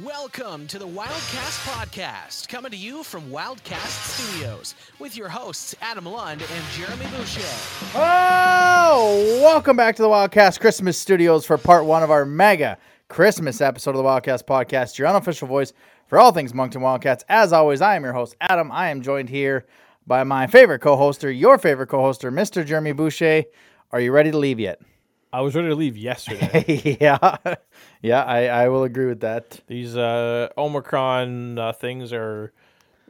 Welcome to the Wildcast Podcast, coming to you from Wildcast Studios with your hosts Adam Lund and Jeremy Boucher. Oh, welcome back to the Wildcast Christmas Studios for part one of our mega Christmas episode of the Wildcast Podcast, your unofficial voice for all things Moncton Wildcats. As always, I am your host, Adam. I am joined here by my favorite co hoster, your favorite co hoster, Mr. Jeremy Boucher. Are you ready to leave yet? I was ready to leave yesterday. yeah, yeah, I, I will agree with that. These uh, Omicron uh, things are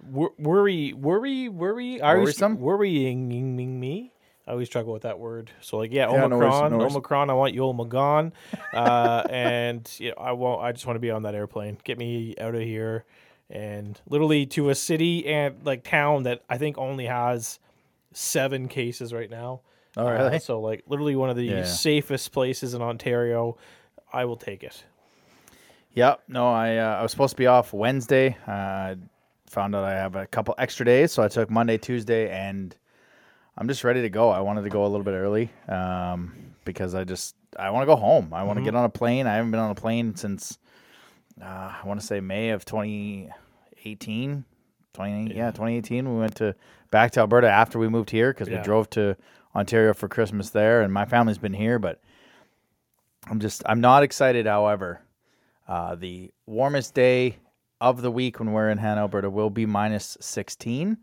wor- worry, worry, worry. I worrying me. I always struggle with that word. So like, yeah, Yeah, no worries, Omicron, no worries. Omicron. I want you Omegon, uh, and you know, I won't. I just want to be on that airplane. Get me out of here, and literally to a city and like town that I think only has seven cases right now. Oh, Uh, really? so like literally one of the Yeah. safest places in Ontario. I will take it. Yep. No, I uh, I was supposed to be off Wednesday. Uh, found out I have a couple extra days, so I took Monday, Tuesday, and I'm just ready to go. I wanted to go a little bit early um, because I just I want to go home. I want to get on a plane. I haven't been on a plane since uh, I want to say May of 2018. 20, yeah. 2018. We went to back to Alberta after we moved here because Yeah. we drove to Ontario for Christmas there, and my family's been here, but I'm just I'm not excited. However, uh, the warmest day of the week when we're in Han, Alberta will be minus 16.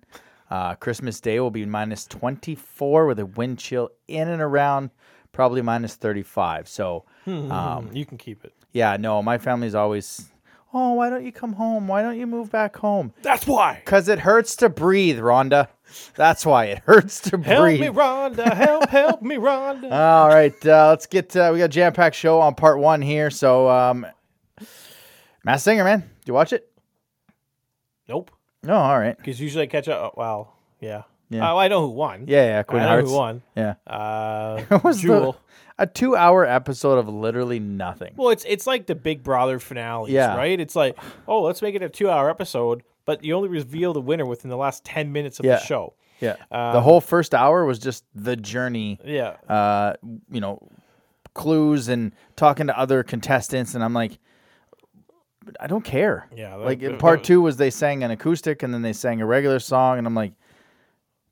Uh, Christmas Day will be minus 24 with a wind chill in and around probably minus 35. So, um, you can keep it. yeah, no, my family's always, oh, why don't you come home? Why don't you move back home? That's why. Because it hurts to breathe, Rhonda. That's why it hurts to Help breathe. Help me, Rhonda. Help, help me, Rhonda. All right, uh, let's get. Uh, we got jam packed show on part one here. So, um, Masked Singer, man, do you watch it? nope. No, all right. Because usually I catch up. Oh, well, yeah. Yeah. Oh, I know who won. Yeah, yeah. Queen I know Hearts. who won. Yeah, Uh, was the- A two-hour episode of literally nothing. Well, it's it's like the Big Brother finales, Yeah. right? It's like, oh, let's make it a two-hour episode, but you only reveal the winner within the last ten minutes of Yeah. the show. Yeah, the Um, whole first hour was just the journey. Yeah. Uh, you know, clues and talking to other contestants, and I'm like, I don't care. Yeah, that- like in that- part that- two was they sang an acoustic and then they sang a regular song, and I'm like,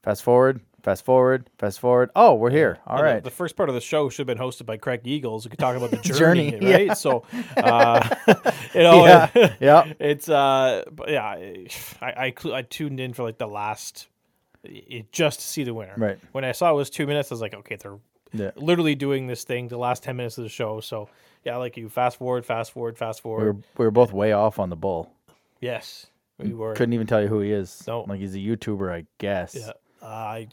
fast forward, fast forward, fast forward. Oh, we're here. All And right. The, the first part of the show should have been hosted by Craig Eagles, We could talk about the Journey, journey, right? yeah. So, uh, you know, Yeah, yeah. it's uh, but yeah, I I, I tuned in for like the last, it, just to see the winner. Right. When I saw it was two minutes, I was like, okay, they're Yeah. literally doing this thing the last ten minutes of the show. So yeah, like you fast forward, fast forward, fast We forward. were, we were both way off on the bull. yes, we were. Couldn't even tell you who he is. No. Like he's a YouTuber, I guess. Yeah. I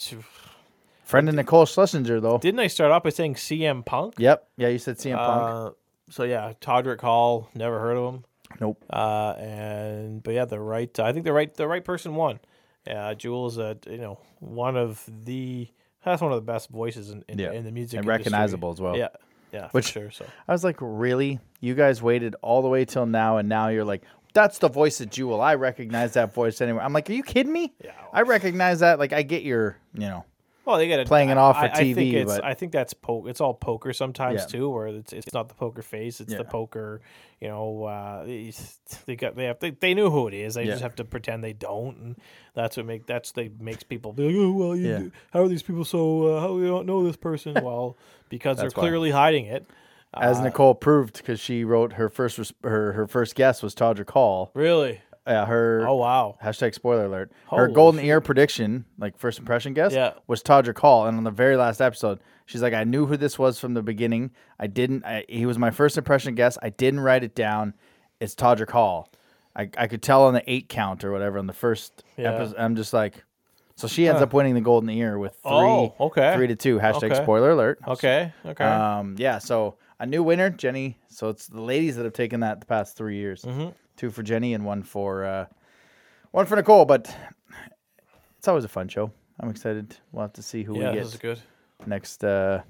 Friend of Nicole Scherzinger, though. didn't I start off by saying CM Punk? Yep. Yeah, you said CM Punk. Uh, so yeah, Todrick Hall, never heard of him. nope. Uh, and but yeah, the right. I think the right the right person won. Yeah, Jewel's a you know one of the that's one of the best voices in, in, Yeah. in the music And industry. recognizable as well. Yeah, yeah, Which- for sure. So I was like, really? You guys waited all the way till now, and now you're like, that's the voice of Jewel. I recognize that voice anyway. I'm like, are you kidding me? Yeah. I recognize that. Like, I get your, you know, well, they got Playing it off for I, I think TV, it's but- I think that's poke. It's all poker sometimes Yeah. too, where it's it's not the poker face, it's Yeah. the poker. You know, uh, they got they have they, they knew who it is. They Yeah. just have to pretend they don't, and that's what make that's they makes people be like, oh well, you Yeah. do- how are these people so uh, how we don't know this person? well, because they're That's why. clearly hiding it. As Uh, Nicole proved, because she wrote her first res- her her first guess was Todrick Hall. Really? Uh, her Oh wow. hashtag spoiler alert. her golden shit. ear prediction, like first impression guess, Yeah. was Todrick Hall. And on the very last episode, she's like, I knew who this was from the beginning. I didn't. I, he was my first impression guess. I didn't write it down. It's Todrick Hall. I, I could tell on the eight count or whatever on the first Yeah. episode. I'm just like, so she ends Huh. up winning the golden ear with three, Oh, okay. three to two. Hashtag Okay. spoiler alert. Okay. Okay. Um, yeah, so a new winner, Jenny. So it's the ladies that have taken that the past three years. Mm-hmm. Two for Jenny and one for uh, one for Nicole. But it's always a fun show. I'm excited. We'll have to see who yeah, we this is get good. next uh,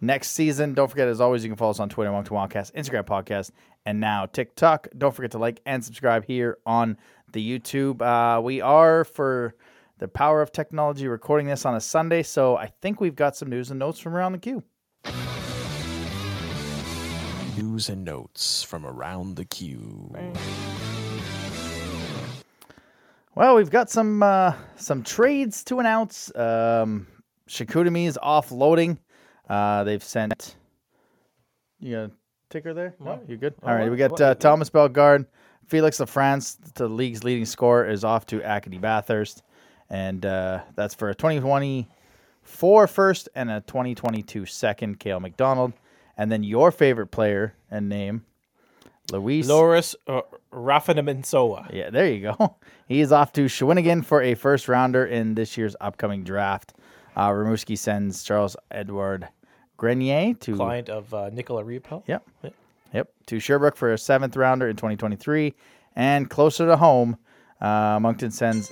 next season. Don't forget, as always, you can follow us on Twitter, Moncton Wildcast, Instagram podcast, and now TikTok. Don't forget to like and subscribe here on the YouTube. Uh, we are for the power of technology recording this on a Sunday, so I think we've got some news and notes from around the queue. News and notes from around the Q. Well, we've got some uh, some trades to announce. Um, Chicoutimi is offloading. Uh, they've sent. You got a ticker there? No, you're good? All right, what- we got what- uh, Thomas Bellegarde, Felix LaFrance, the league's leading scorer, is off to Acadie Bathurst, and uh, that's for a 2024 first and a 2022 second. Kale McDonald, and then your favorite player and name, Luis. Loris uh, Rafanomezantsoa. Yeah, there you go. He is off to Shawinigan for a first rounder in this year's upcoming draft. Uh, Rimouski sends Charles Edward Grenier to client of uh, Nicola Riepel. Yep. Yep. To Sherbrooke for a seventh rounder in 2023. And closer to home, uh, Moncton sends.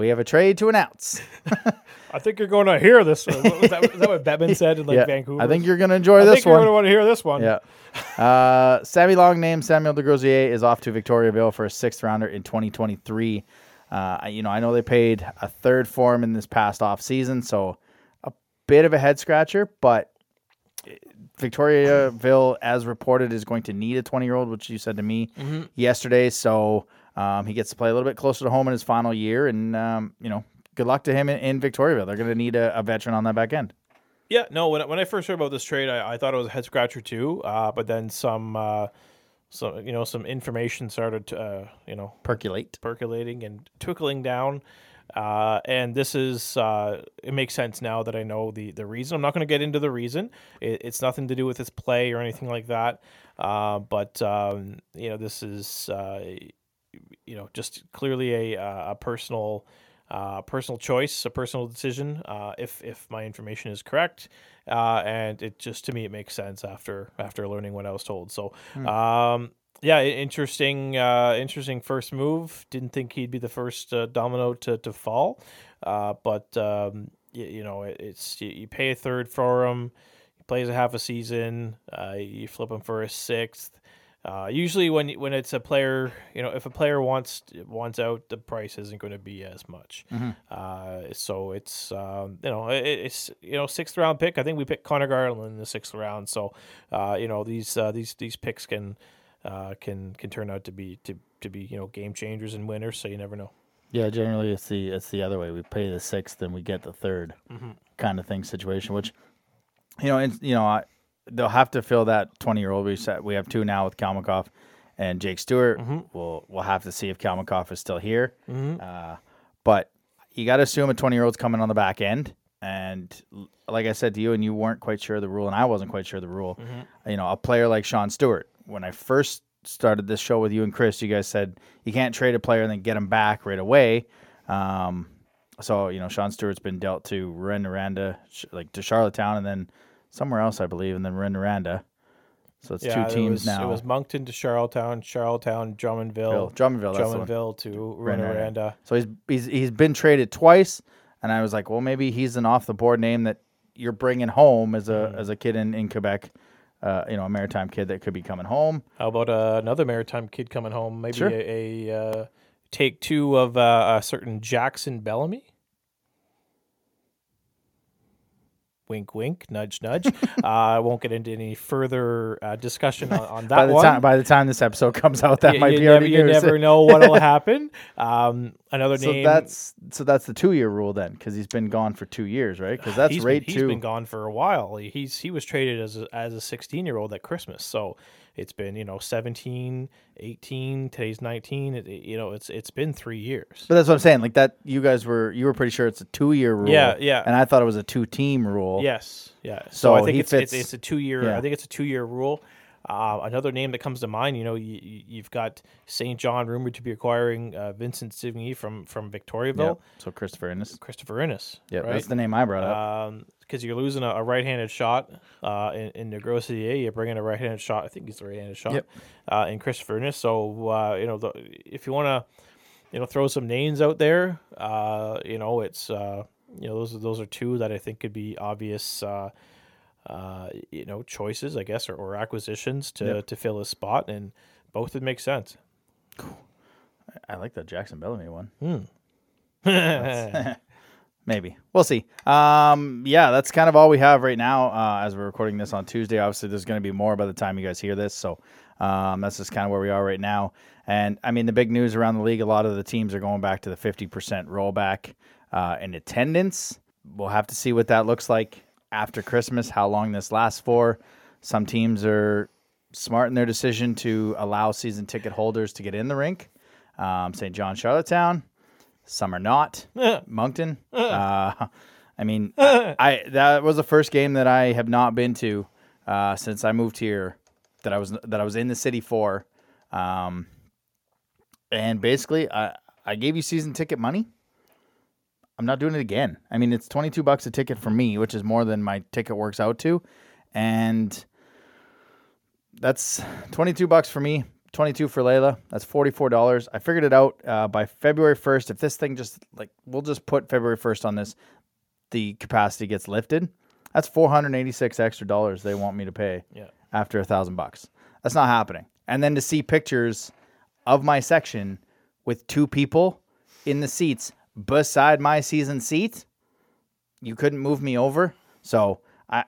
We have a trade to announce. I think you're going to hear this. One. What was that what Bettman said in like yeah, Vancouver? I think you're going to enjoy I this think you're one. going to want to hear this one. Yeah. Uh, Sammy Long named Samuel DeGrosier is off to Victoriaville for a sixth rounder in 2023. Uh, you know, I know they paid a third for him in this past off season, so a bit of a head scratcher, but Victoriaville, as reported, is going to need a 20 year old, which you said to me yesterday. So um, he gets to play a little bit closer to home in his final year, and um, you know, good luck to him in, in Victoriaville. They're going to need a, a veteran on that back end. Yeah, no. When I, when I first heard about this trade, I, I thought it was a head scratcher too. Uh, but then some, uh, some you know, some information started, to, uh, you know, Percolate. percolating and trickling down. Uh, and this is uh, it makes sense now that I know the the reason. I'm not going to get into the reason. It, it's nothing to do with his play or anything like that. Uh, but um, you know, this is uh, you know just clearly a uh, a personal. Uh, personal choice, a personal decision. Uh, if if my information is correct, uh, and it just to me it makes sense after after learning what I was told. So, um, yeah, interesting, uh, interesting first move. Didn't think he'd be the first uh, domino to to fall, uh, but um, you, you know, it, it's you, you pay a third for him. He plays a half a season. Uh, you flip him for a sixth. Uh, usually, when when it's a player, you know, if a player wants wants out, the price isn't going to be as much. Uh, so it's um, you know it, it's you know sixth round pick. I think we picked Conor Garland in the sixth round. So uh, you know these uh, these these picks can uh, can can turn out to be to, to be you know game changers and winners. So you never know. Yeah, generally it's the it's the other way. We pay the sixth and we get the 3rd kind of thing situation. Which, you know, and you know, I, they'll have to fill that twenty year old. We said we have two now with Kalmakoff and Jake Stewart. We'll we'll have to see if Kalmakoff is still here. Uh, but you got to assume a twenty year old's coming on the back end. And like I said to you, and you weren't quite sure of the rule, and I wasn't quite sure of the rule. You know, a player like Sean Stewart. When I first started this show with you and Chris, you guys said you can't trade a player and then get him back right away. Um, so you know, Sean Stewart's been dealt to Ren sh like to Charlottetown, and then somewhere else, I believe, and then Ren So it's yeah, two it teams was, now. It was Moncton to Charlottetown, Charlottetown, Drummondville, Bill- Drummondville, that's the one. Drummondville to Rouyn-Noranda. So he's he's he's been traded twice, and I was like, well, maybe he's an off the board name that you're bringing home as a as a kid in in Quebec. Uh, you know, a maritime kid that could be coming home. How about uh, another maritime kid coming home? Maybe Sure. a, a uh, take two of uh, a certain Jackson Bellamy. Wink, wink, nudge, nudge. uh, I won't get into any further uh, discussion on, on that by the one. time by the time this episode comes out, that you, might you be never, you news. never know what'll happen. Um, another So name. that's so that's the two year rule then, because he's been gone for two years, right? Because that's he's rate been, two. He's been gone for a while. He's he was traded as a, as a 16 year old at Christmas. So it's been you know 17, 18. Today's 19. It, it- you know it's it's been three years. But that's what I'm saying. Like that, you guys were you were pretty sure it's a two year rule. Yeah, yeah. And I thought it was a two team rule. Yes, yeah. So, So I think it's, it's fits- it's a two year. yeah. I think it's a two year rule. Uh, another name that comes to mind, you know, you, you've got St. John rumored to be acquiring uh, Vincent Sivigny from from Victoriaville. Yeah. So Christopher Innes. Christopher Innes. Yeah, right? that's the name I brought up. Because you're losing a, a right-handed shot uh, in, in Negrosier. You bring in a right-handed shot. I think he's the right-handed shot. Yep. Uh, in Christopher Innes. So uh, you know, the, if you want to, you know, throw some names out there, uh, you know, it's uh, you know those are those are two that I think could be obvious. Uh, uh, you know, choices, I guess, or, or acquisitions to, Yep. to fill a spot, and both would make sense. I like the Jackson Bellamy one. Hmm. Maybe we'll see. Um, yeah, that's kind of all we have right now. Uh, as we're recording this on Tuesday, obviously there's going to be more by the time you guys hear this. So um, that's just kind of where we are right now. And I mean, the big news around the league: a lot of the teams are going back to the 50% rollback uh, in attendance. We'll have to see what that looks like after Christmas. How long this lasts for? Some teams are smart in their decision to allow season ticket holders to get in the rink. Um, St. John, Charlottetown. Some are not. Moncton. Uh, I mean, I, I that was the first game that I have not been to uh, since I moved here. That I was that I was in the city for, um, and basically, I I gave you season ticket money. I'm not doing it again. I mean, it's 22 bucks a ticket for me, which is more than my ticket works out to, and that's 22 bucks for me 22 for layla. That's $44 i figured it out uh, by february 1st if this thing just like we'll just put february 1st on this the capacity gets lifted. That's 486 extra dollars they want me to pay Yeah. after a thousand bucks. That's not happening. And then to see pictures of my section with two people in the seats beside my season seat you couldn't move me over. So I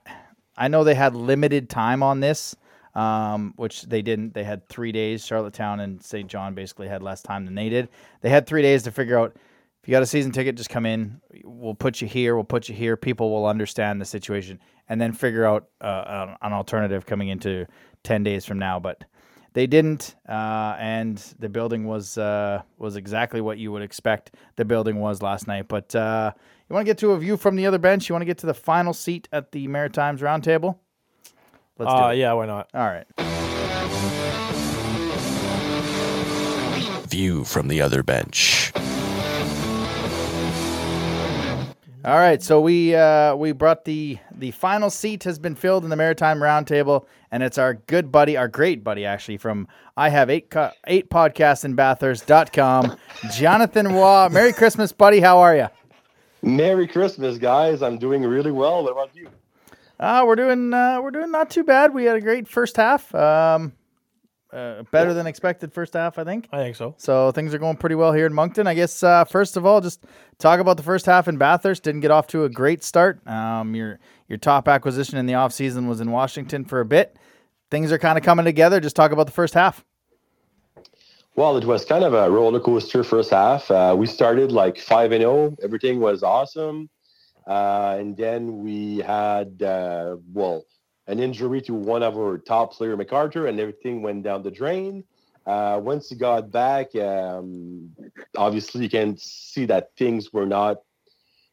I know they had limited time on this, um, which they didn't. They had three days. Charlottetown and St. John basically had less time than they did. They had three days to figure out if you got a season ticket, just come in. We'll put you here. We'll put you here. People will understand the situation and then figure out uh, an alternative coming into ten days from now. But they didn't, uh, and the building was uh, was exactly what you would expect the building was last night. But uh, you want to get to a view from the other bench? You want to get to the final seat at the Maritimes roundtable? Let's do Uh, it. yeah, why not? All right. View from the other bench. All right, so we uh, we brought the the final seat has been filled in the Maritime Roundtable, and it's our good buddy, our great buddy actually from I have eight co- eight podcasts in Bathurst.com, Jonathan Waugh. Merry Christmas, buddy. How are you? Merry Christmas, guys. I'm doing really well. What about you? Uh, we're doing uh, we're doing not too bad. We had a great first half. Um, uh, better than expected first half, I think. I think so. So things are going pretty well here in Moncton. I guess uh, first of all, just talk about the first half in Bathurst. Didn't get off to a great start. Um, your your top acquisition in the offseason was in Washington for a bit. Things are kind of coming together. Just talk about the first half. Well, it was kind of a roller coaster first half. Uh, we started like five and zero. Everything was awesome, uh, and then we had uh, well an injury to one of our top player, MacArthur, and everything went down the drain. Uh, once he got back, um, obviously you can see that things were not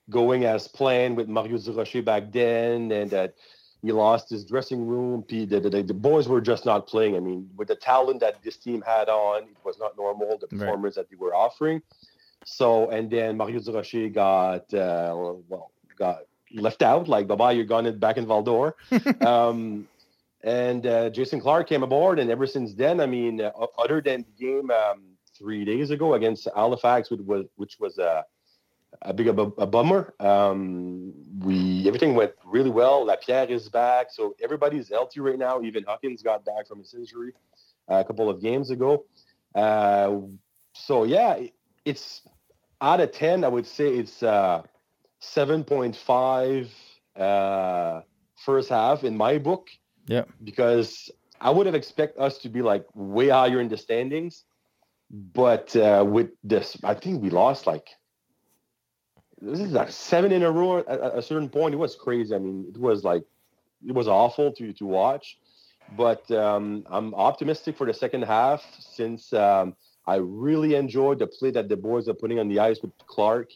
going as planned with Mario Durocher back then, and that he lost his dressing room. The, the, the boys were just not playing. I mean, with the talent that this team had on, it was not normal, the Right. performance that they were offering. So, and then Mario Durocher got, uh, well, got left out, like, bye-bye, you're gone back in Val-d'Or. um, and uh, Jason Clark came aboard, and ever since then, I mean, uh, other than the game um, three days ago against Halifax, which was, which was uh, a big a, a bummer. Um, we everything went really well. Lapierre is back, so everybody's healthy right now. Even Hawkins got back from his injury uh, a couple of games ago. Uh, so yeah, it- it's out of ten. I would say it's uh, seven point five uh, first half in my book. Yeah. Because I would have expected us to be like way higher in the standings, but uh, with this, I think we lost like this is like seven in a row at at a certain point. It was crazy. I mean, it was like it was awful to to watch. But um, I'm optimistic for the second half since um, I really enjoyed the play that the boys are putting on the ice with Clark.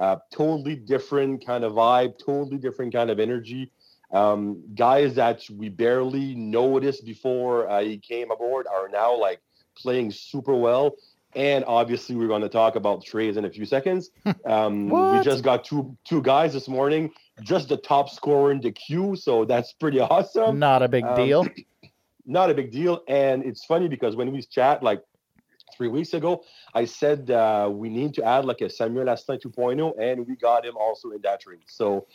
Uh, totally different kind of vibe, totally different kind of energy. Um, guys that we barely noticed before uh, he came aboard are now like playing super well. And obviously, we're going to talk about trades in a few seconds. Um, we just got two two guys this morning, just the top scorer in the Q, so that's pretty awesome. Not a big um, deal. Not a big deal. And it's funny because when we chat like three weeks ago, I said uh, we need to add like a Samuel Asselin 2.0, and we got him also in that trade. So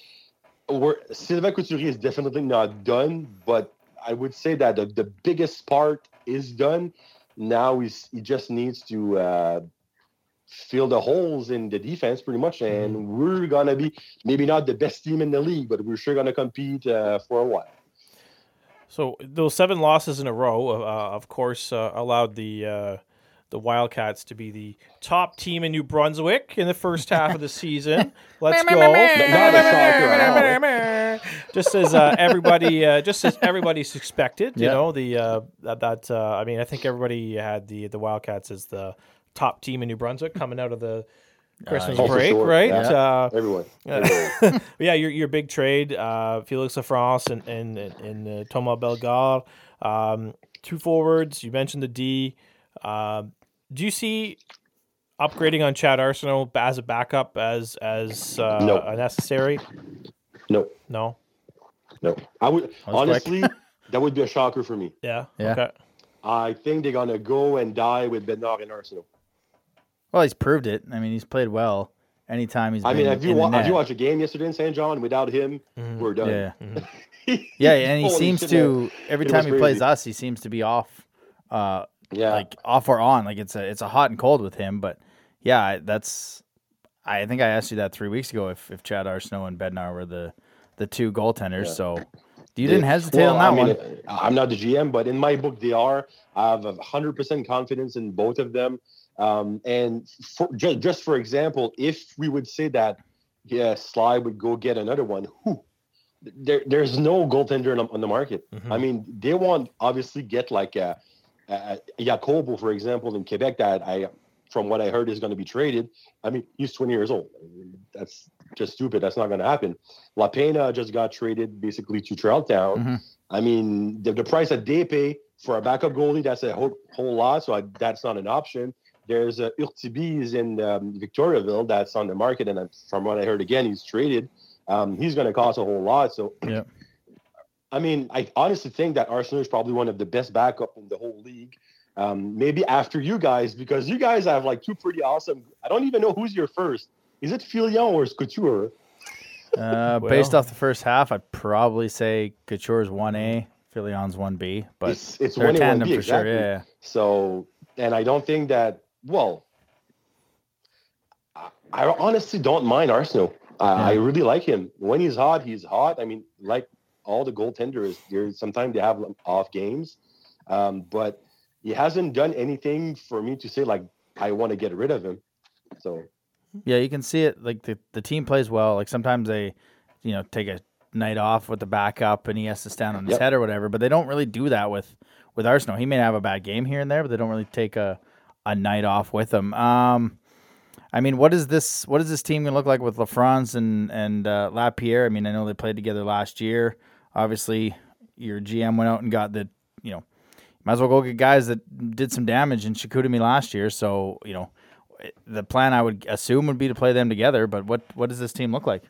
we're Sylvain Couturier is definitely not done, but I would say that the, the biggest part is done. Now he's, he just needs to uh, fill the holes in the defense pretty much, and we're gonna be maybe not the best team in the league, but we're sure gonna compete uh, for a while. So those seven losses in a row, uh, of course, uh, allowed the uh, the Wildcats to be the top team in New Brunswick in the first half of the season. Let's go! Not a shocker at just as uh, everybody, uh, just as everybody suspected, you Yeah. know the uh, that, that uh, I mean, I think everybody had the the Wildcats as the top team in New Brunswick coming out of the Christmas break, sure. right? Yeah. Uh, Everyone. Yeah. everyone. Yeah, your your big trade, uh, Felix Lafrance and and and uh, Thomas Bellegarde, um, two forwards. You mentioned the D. Um do you see upgrading on Chad Arsenault as a backup as as uh, No. necessary? no, No. no. I would was quick. honestly that would be a shocker for me. Yeah. Yeah. Okay. I think they're gonna go and die with Bernard and Arsenault. Well, he's proved it. I mean, he's played well anytime he's. I been mean, have you in wa- have you watched a game yesterday in St. John? Without him, Mhm. we're done. Yeah, He- yeah, and he seems to every It time was he plays us, he seems to be off, uh, Yeah, like off or on. Like it's a it's a hot and cold with him. But yeah, that's. I think I asked you that three weeks ago if if Chad Arsenault and Bednar were the the two goaltenders. Yeah. So you didn't hesitate Well, on that I mean, one. uh, I'm not the GM, but in my book, they are. I have a hundred percent confidence in both of them. Um, and for, just, just for example, if we would say that, yeah, Sly would go get another one, who? There, there's no goaltender on, on the market. Mhm. I mean, they want obviously get like a, a Jacobo, for example, in Quebec. That I, from what I heard, is going to be traded. I mean, he's 20 years old. I mean, that's just stupid. That's not going to happen. La Pena just got traded basically to Charlottetown. Mhm. I mean, the, the price that they pay for a backup goalie, that's a whole, whole lot. So I, that's not an option. There's uh, Urtibis in um, Victoriaville that's on the market. And uh, from what I heard, again, he's traded. Um, he's going to cost a whole lot. So, Yeah. I mean, I honestly think that Arsenault is probably one of the best backup in the whole league. Um, maybe after you guys, because you guys have like two pretty awesome. I don't even know who's your first. Is it Filion or is Couture? Uh, based off the first half, I'd probably say Couture's one A, Filion's one B, but it's it's they're a one A, one tandem B for exactly. sure. Yeah, So, and I don't think that. Well, I, I honestly don't mind Arsenault. I, I really like him. When he's hot, he's hot. I mean, like all the goaltenders, there's sometimes they have off games, um, but he hasn't done anything for me to say like I want to get rid of him. So yeah, you can see it. Like the the team plays well. Like sometimes they, you know, take a night off with the backup and he has to stand on his Yep. head or whatever. But they don't really do that with with Arsenault. He may have a bad game here and there, but they don't really take a a night off with him. Um, I mean, what is this? What is this team gonna look like with LaFrance and and uh, Lapierre? I mean, I know they played together last year. Obviously, your GM went out and got the, you know, might as well go get guys that did some damage in Chicoutimi last year. So you know, the plan I would assume would be to play them together. But what what does this team look like?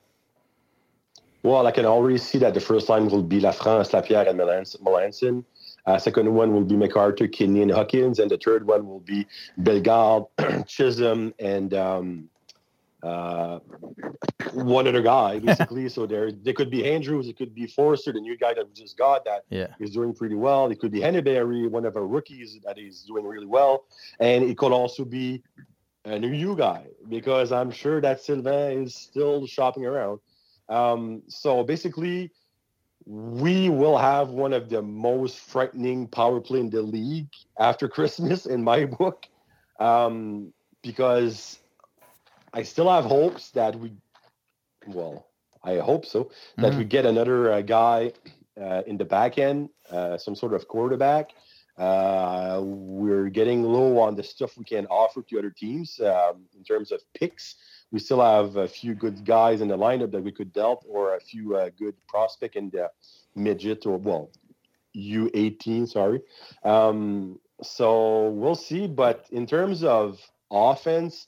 Well, I can already see that the first line will be La France, Lapierre, and Melanson. Uh, second one will be MacArthur, Kinney, and Hawkins, and the third one will be Bellegarde, Chisholm, and um, uh, one other guy, basically. so there, there could be Andrews, it could be Forrester, the new guy that we just got that Yeah. is doing pretty well. It could be Henneberry, one of our rookies that is doing really well, and it could also be a new guy because I'm sure that Sylvain is still shopping around. Um, so basically, we will have one of the most frightening power play in the league after Christmas, in my book, um, because I still have hopes that we, well, I hope so, that we get another uh, guy uh, in the back end, uh, some sort of quarterback. Uh, we're getting low on the stuff we can offer to other teams um, in terms of picks we still have a few good guys in the lineup that we could dealt, or a few uh, good prospect in the midget or well, U eighteen. Sorry. Um, so we'll see. But in terms of offense,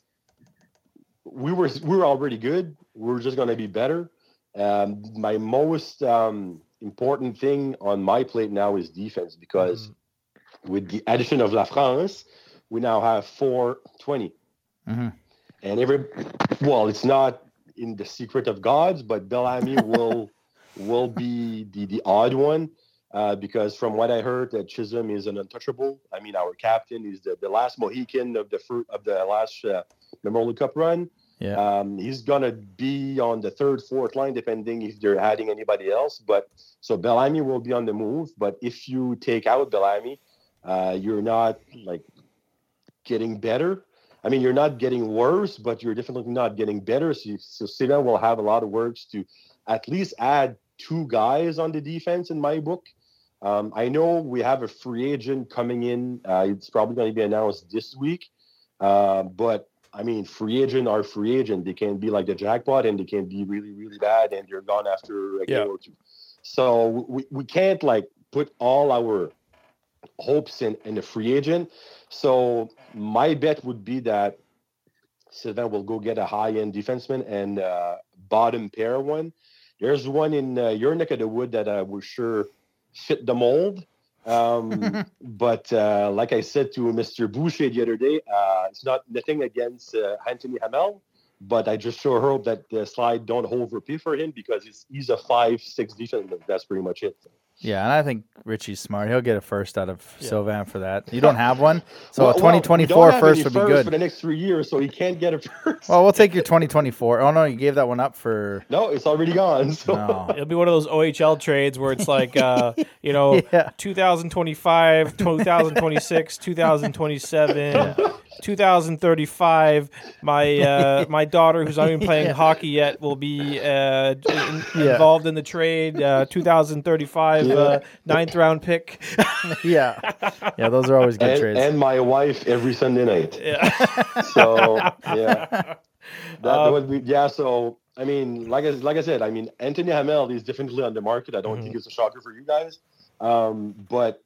we were we were already good. We're just going to be better. Um, my most um, important thing on my plate now is defense because with the addition of La France, we now have four twenty Mhm. and every well it's not in the secret of gods but bellamy will will be the the odd one uh, because from what i heard that chisholm is an untouchable i mean our captain is the, the last mohican of the fruit of the last uh, Memorial Cup run. Yeah. Um, he's gonna be on the third, fourth line, depending if they're adding anybody else. But so Bellamy will be on the move. But if you take out Bellamy, uh, you're not like getting better. I mean, you're not getting worse, but you're definitely not getting better. So, you, so will have a lot of works to at least add two guys on the defense in my book. Um, I know we have a free agent coming in. Uh, it's probably going to be announced this week. Uh, but I mean, free agent are free agent. They can be like the jackpot and they can be really, really bad and you're gone after a Yeah. game or two. So we, we can't like put all our hopes in, in a free agent. So my bet would be that Sylvain will go get a high end defenseman and uh, bottom pair one. There's one in uh, your neck of the wood that uh, we're sure fit the mold. Um, but uh, like I said to Mr. Boucher the other day, uh, it's not nothing against uh, Anthony Hamel, but I just sure hope that the slide don't overpay for him because he's, he's a five six defenseman. That's pretty much it. Yeah, and I think Richie's smart. He'll get a first out of Yeah. Sylvain for that. You don't have one, so Well- a well, we 2024 don't first would be good. for the next three years, so he can't get a first. Well, we'll take your 2024. Oh no, you gave that one up for. no, it's already gone. So No. It'll be one of those OHL trades where it's like, uh, you know, Yeah. 2025, 2026, 2027, 2035. My uh, my daughter, who's not even playing hockey yet, will be uh, in- Yeah. involved in the trade. Uh, 2035 uh, ninth round pick. Yeah, yeah, those are always good and, trades. and my wife every Sunday night. Yeah. So yeah, that, that Um, would be yeah. So I mean, like I like I said, I mean Anthony Hamel is definitely on the market. I don't Mhm. think it's a shocker for you guys. Um, but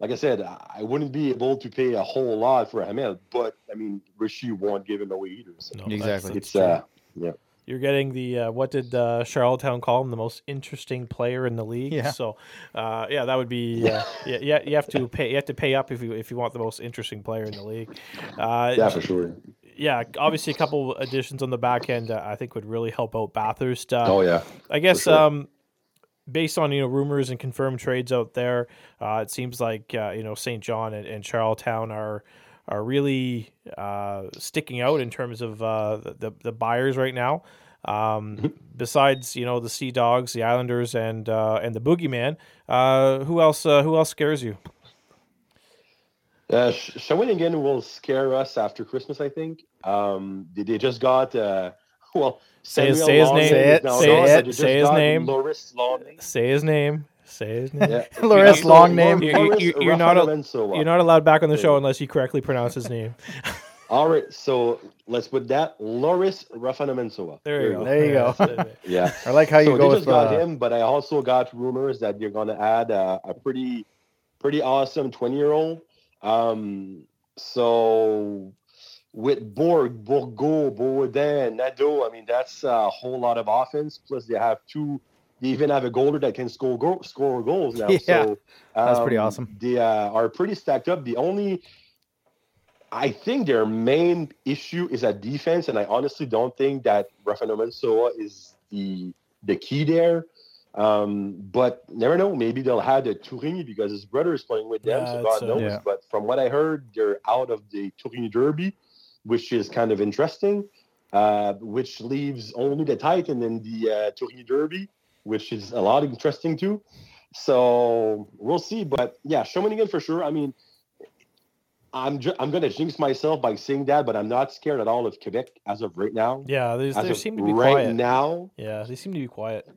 like I said, I I wouldn't be able to pay a whole lot for Hamel. But I mean, Rishi won't give him away either. So No, Exactly. it's true. uh, You're getting the uh, what did uh, Charlottetown call him the most interesting player in the league? Yeah. So, uh, yeah, that would be uh, yeah, yeah. You have to pay. You have to pay up if you if you want the most interesting player in the league. Uh, yeah, for sure. yeah, obviously a couple additions on the back end uh, I think would really help out Bathurst. Uh, Oh yeah, I guess sure. um, based on you know rumors and confirmed trades out there, uh, it seems like uh, you know St. John and, and Charlottetown are are really uh, sticking out in terms of uh, the, the buyers right now. Um, besides you know the Sea Dogs, the Islanders, and uh, and the Boogeyman, uh, who else? Uh, who else scares you? Uh, Shawinigan will scare us after Christmas, I think. Um, they, they just got uh, well. Say his- say his name. Say it, say it, just say his name. Loris Longley. Say his name. Say his name. Yeah. Loris So, long name. You- you- Loris you- you're not a- You're not allowed back on the show unless you correctly pronounce his name. All right, so let's put that Loris Rafanomezantsoa. There you go. There you go. That's it. Yeah. I like how you so go they with got uh, him, but I also got rumors that you're gonna add a, a pretty, pretty awesome 20 year old. Um, so with Borg, Bourgault, Boudin, Nadeau, I mean that's a whole lot of offense. Plus they have two. They even have a goaler that can score go- score goals now. Yeah, so that's pretty um, awesome. They uh, are pretty stacked up. The only I think their main issue is at defense, and I honestly don't think that Rafael Mansoa is the the key there. Um, but never know. Maybe they'll have the Tourigny because his brother is playing with them, Yeah, so God uh, knows. Yeah. But from what I heard, they're out of the Tourigny Derby, which is kind of interesting. Uh, which leaves only the Titan in the uh, Derby, which is a lot interesting too. So we'll see. But yeah, Shawinigan for sure. I mean, I'm ju- I'm gonna jinx myself by saying that, but I'm not scared at all of Quebec as of right now. Yeah, they seem to be right quiet. now, Yeah, they seem to be quiet.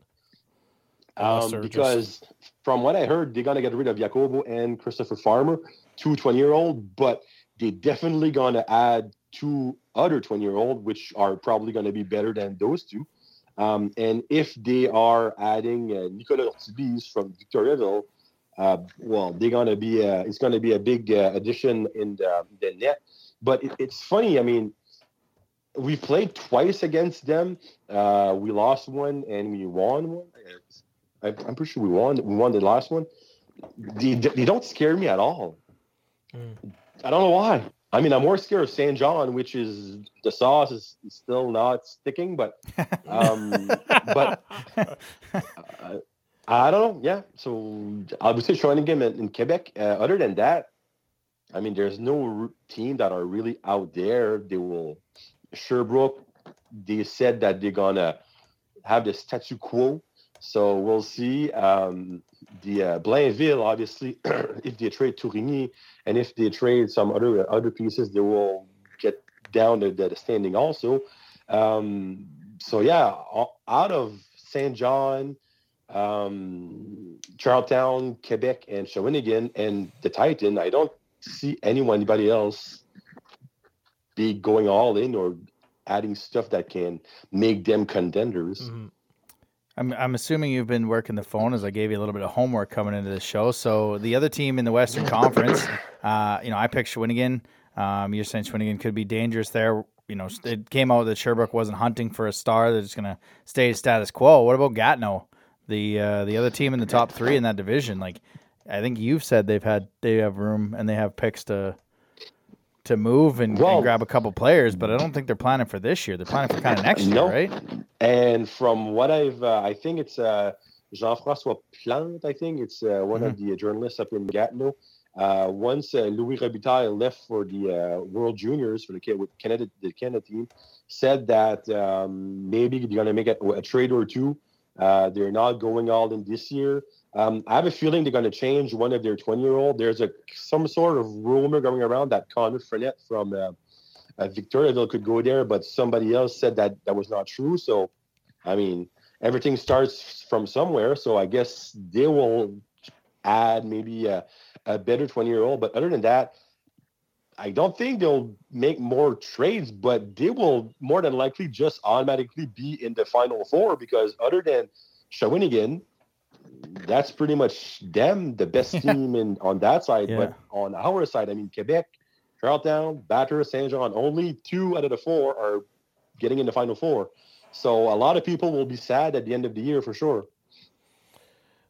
Um, just- because from what I heard, they're gonna get rid of Jacobo and Christopher Farmer, two 20 year old, but they definitely gonna add two other 20 year old, which are probably gonna be better than those two. Um, and if they are adding uh, Nicolas Ortiz from Victoriaville, uh, well, they're gonna be uh, it's gonna be a big uh, addition in the, the net. But it, it's funny. I mean, we played twice against them. Uh, we lost one and we won one. I, I'm pretty sure we won. We won the last one. They, they don't scare me at all. Mm. I don't know why. I mean, I'm more scared of St. John, which is the sauce is still not sticking, but um, but uh, I don't know. Yeah, so I would say Shawinigan in, in Quebec. Uh, other than that, I mean, there's no team that are really out there. They will Sherbrooke, they said that they're gonna have the statu quo. So we'll see. Um, the uh, Blainville, obviously, if they trade Tourigny and if they trade some other other pieces, they will get down the, the standing also. Um, so yeah, out of Saint John, um, Charlottetown, Quebec, and Shawinigan, and the Titan, I don't see anyone, anybody else be going all in or adding stuff that can make them contenders. Mm-hmm. I'm I'm assuming you've been working the phone as I gave you a little bit of homework coming into the show. So the other team in the Western Conference, uh, you know, I picked Shawinigan. Um, you're saying Shawinigan could be dangerous there. You know, it came out that Sherbrooke wasn't hunting for a star; they're just going to stay status quo. What about Gatineau, the uh, the other team in the top three in that division? Like, I think you've said they've had they have room and they have picks to to move and, well, and, grab a couple players, but I don't think they're planning for this year. They're planning for kind of next no. year, right? And from what I've, uh, I think it's uh, Jean-François Plante. I think it's uh, one mm-hmm. of the journalists up in Gatineau. Uh, once uh, Louis Robitaille left for the uh, World Juniors for the Canada, the Canada team, said that um, maybe they're going to make a, a, trade or two. they're not going all in this year. Um, I have a feeling they're going to change one of their 20 year old. There's a some sort of rumor going around that Connor Frenette from uh, uh, Victoriaville could go there, but somebody else said that that was not true. So, I mean, everything starts from somewhere. So I guess they will add maybe a, a better 20 year old. But other than that, I don't think they'll make more trades, but they will more than likely just automatically be in the final four because other than Shawinigan, that's pretty much them, the best team in on that side. Yeah. But on our side, I mean, Quebec, Charlottetown, Batter, Saint John, only two out of the four are getting in the final four. So a lot of people will be sad at the end of the year for sure.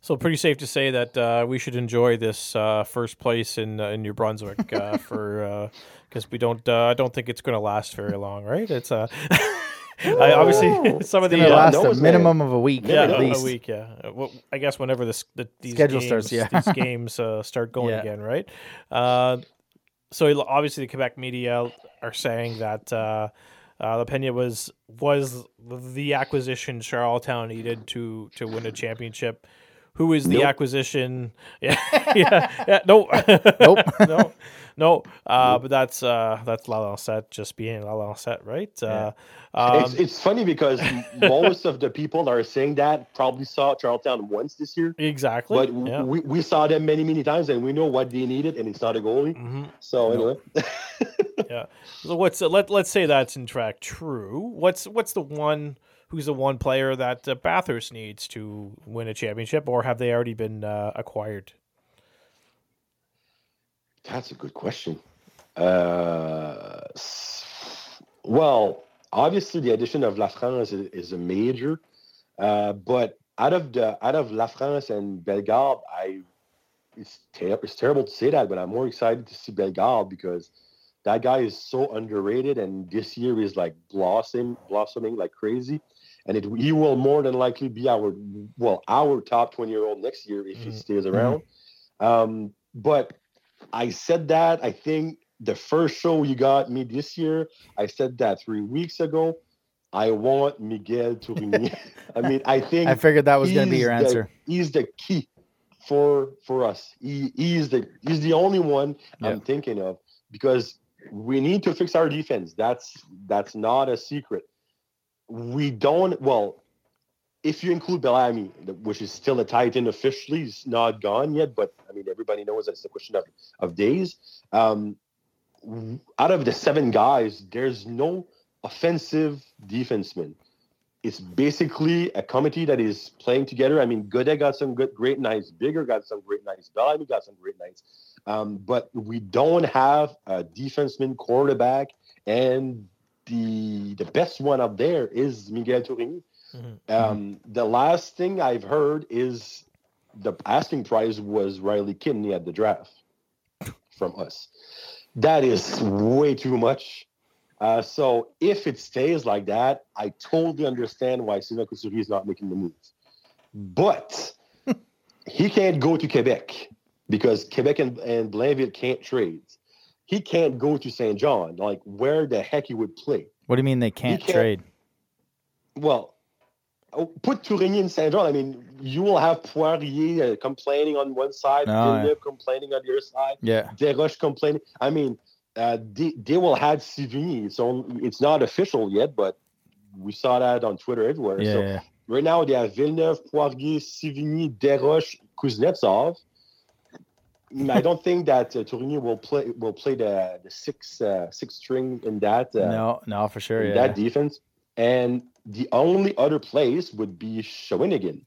So pretty safe to say that uh, we should enjoy this uh, first place in uh, in New Brunswick uh, for because uh, we don't uh, I don't think it's going to last very long, right? It's uh I, obviously, some of the uh, last a minimum of a week. Yeah, at least. a week. Yeah. Uh, well, I guess whenever this the these schedule games, starts, yeah, these games uh, start going yeah. again, right? Uh, so obviously, the Quebec media are saying that uh, uh, Pena was was the acquisition Charlottetown needed to to win a championship. Who is the nope. acquisition? Yeah, yeah, yeah. No, nope, no no, uh, but that's uh, that's La Set just being La Set, right? Uh, um, it's, it's funny because most of the people that are saying that probably saw Charlottetown once this year. Exactly. But yeah. we, we saw them many, many times and we know what they needed and it's not a goalie. Mm-hmm. So anyway. yeah. So what's uh, let let's say that's in track true. What's what's the one who's the one player that uh, Bathurst needs to win a championship or have they already been uh, acquired? That's a good question. Uh, well, obviously the addition of La France is, is a major, uh, but out of the out of La France and Bellegarde, I it's, ter- it's terrible to say that, but I'm more excited to see Bellegarde because that guy is so underrated, and this year is like blossoming blossoming like crazy, and it he will more than likely be our well our top twenty year old next year if mm-hmm. he stays around. Mm-hmm. Um, but I said that I think the first show you got me this year, I said that three weeks ago. I want Miguel Tourigny. I mean, I think I figured that was going to be your answer. The, he's the key for for us. He he's the he's the only one yeah. I'm thinking of because we need to fix our defense. That's that's not a secret. We don't well if you include Bellamy, which is still a Titan officially, he's not gone yet, but I mean, everybody knows that it's a question of, of days. Um, out of the seven guys, there's no offensive defenseman. It's basically a committee that is playing together. I mean, Godet got some good, great nights. Bigger got some great nights. Bellamy got some great nights. Um, but we don't have a defenseman quarterback, and the the best one up there is Miguel Tourigny. Mm-hmm. Um, the last thing I've heard is the asking price was Riley Kidney at the draft from us. That is way too much. Uh, so if it stays like that, I totally understand why Sina Kusuri is not making the move. But he can't go to Quebec because Quebec and, and Blainville can't trade. He can't go to St. John. Like where the heck he would play? What do you mean they can't, can't- trade? Well, oh, put Tourigny in Saint John. I mean, you will have Poirier uh, complaining on one side, yeah. Villeneuve complaining on the other side, Yeah. Desroches complaining. I mean, uh, they, they will have Sivigny. So it's not official yet, but we saw that on Twitter everywhere. Yeah. So yeah. right now they have Villeneuve, Poirier, Sivigny, Desroches, Kuznetsov. Mm, I don't think that uh, will play will play the the six uh, six string in that uh, no, no, for sure. Yeah. that defense. And the only other place would be Shawinigan.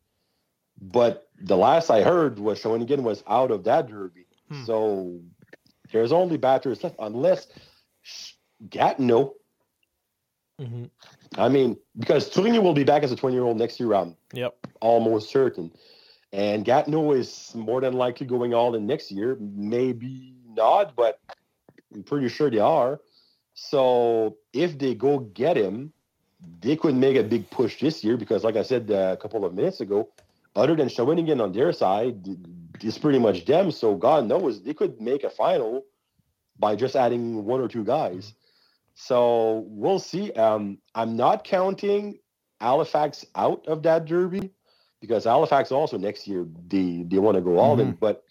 But the last I heard was Shawinigan was out of that derby. Hmm. So there's only Bathurst left unless Gatineau. hmm I mean, because Tourigny will be back as a 20 year old next year. I'm Yep. almost certain. And Gatineau is more than likely going all in next year. Maybe not, but I'm pretty sure they are. So if they go get him, they could make a big push this year because, like I said uh, a couple of minutes ago, other than Shawinigan on their side, it's pretty much them. So God knows they could make a final by just adding one or two guys. So we'll see. Um, I'm not counting Halifax out of that derby because Halifax also next year they they want to go all in. But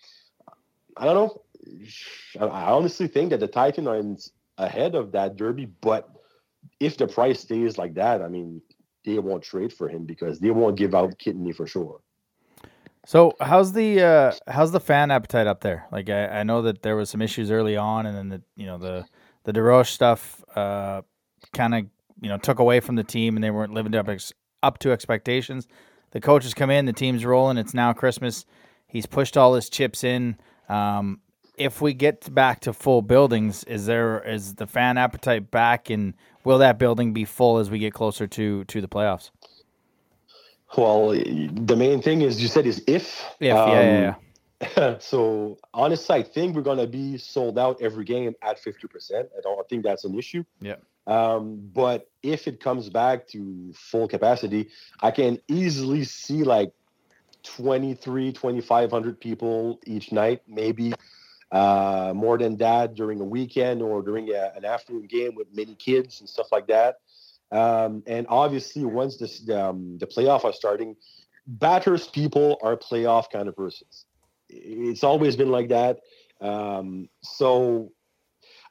I don't know. I I honestly think that the Titan are in- ahead of that derby. But if the price stays like that, I mean, they won't trade for him because they won't give out kidney for sure. So how's the uh, how's the fan appetite up there? Like I, I know that there was some issues early on, and then the you know the the DeRoche stuff uh, kind of you know took away from the team, and they weren't living up ex- up to expectations. The coaches come in, the team's rolling. It's now Christmas. He's pushed all his chips in. Um, if we get back to full buildings, is there is the fan appetite back, and will that building be full as we get closer to to the playoffs? Well, the main thing is you said is if. If, yeah, yeah, Um, yeah. so honestly, I think we're gonna be sold out every game at fifty percent. I don't think that's an issue. Yeah. Um, but if it comes back to full capacity, I can easily see like 23, 2,500 people each night, maybe uh, more than that during a weekend or during a, an afternoon game with many kids and stuff like that. Um, and obviously, once this, the, um, the playoff are starting, Bathurst people are playoff kind of persons. It's always been like that. Um, so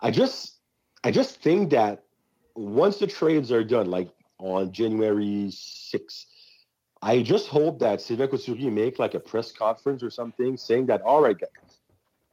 I just, I just think that once the trades are done, like on January 6th, I just hope that Sylvain Couturier make like a press conference or something saying that, all right, guys,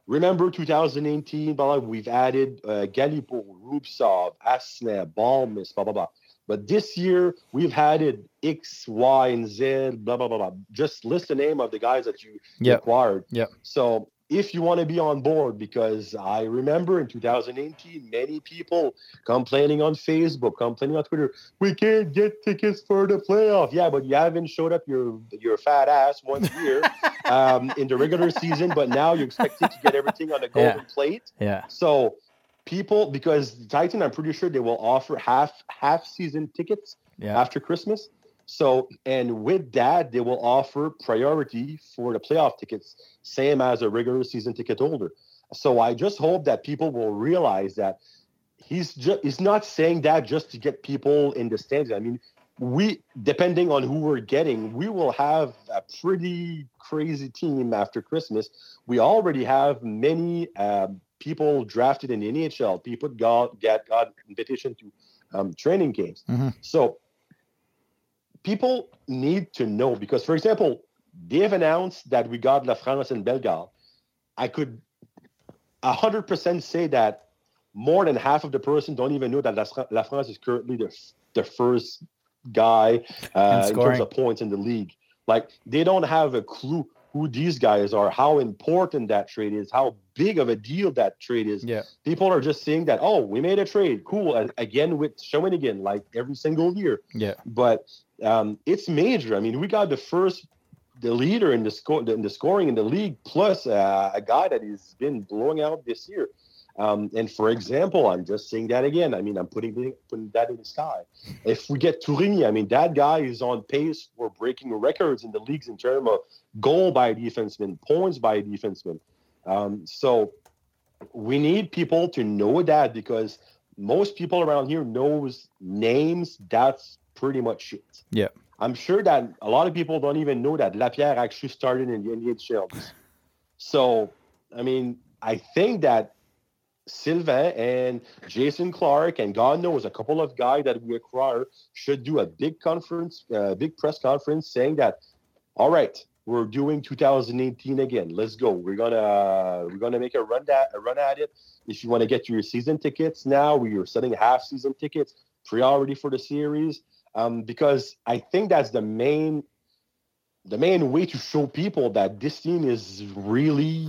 remember 2018, blah, blah, we've added uh, Galipeau, Rubtsov, Asner, Balmis, blah, blah, blah. But this year, we've added X, Y, and Z, blah, blah, blah, blah. Just list the name of the guys that you Yep. acquired. Yeah. So if you want to be on board, because I remember in 2018, many people complaining on Facebook, complaining on Twitter, we can't get tickets for the playoff. Yeah, but you haven't showed up your your fat ass once a year um, in the regular season, but now you're expected to get everything on the Yeah. golden plate. yeah. So people, because Titan, I'm pretty sure they will offer half half season tickets Yeah. after Christmas. So, and with that, they will offer priority for the playoff tickets, same as a regular season ticket holder. So, I just hope that people will realize that he's just he's not saying that just to get people in the stands. I mean, we depending on who we're getting, we will have a pretty crazy team after Christmas. We already have many um, people drafted in the NHL. People got got, got invitation to um, training games. Mhm. So people need to know because, for example, they've announced that we got La France and Bellegarde. I could hundred percent say that more than half of the person don't even know that La, France is currently the the first guy uh, in terms of points in the league. Like they don't have a clue who these guys are, how important that trade is, how big of a deal that trade is Yeah. people are just saying that oh we made a trade cool and again with Shawinigan like every single year Yeah. but um, it's major. I mean we got the first the leader in the score in the scoring in the league plus uh, a guy that has been blowing out this year. Um, and for example i'm just saying that again. I mean i'm putting putting that in the sky. If we get Tourigny, i mean that guy is on pace for breaking records in the leagues in terms of goal by defenseman points by defenseman. Um, so we need people to know that because most people around here knows names. That's pretty much it. Yeah. I'm sure that a lot of people don't even know that Lapierre actually started in the Shields. So, I mean, I think that Sylvain and Jason Clark and God knows a couple of guys that we acquire should do a big conference, uh, big press conference saying that, all right, we're doing 2018 again. Let's go. We're gonna we're gonna make a run that a run at it. If you want to get your season tickets now, we are selling half season tickets, priority for the series. Um, because I think that's the main the main way to show people that this team is really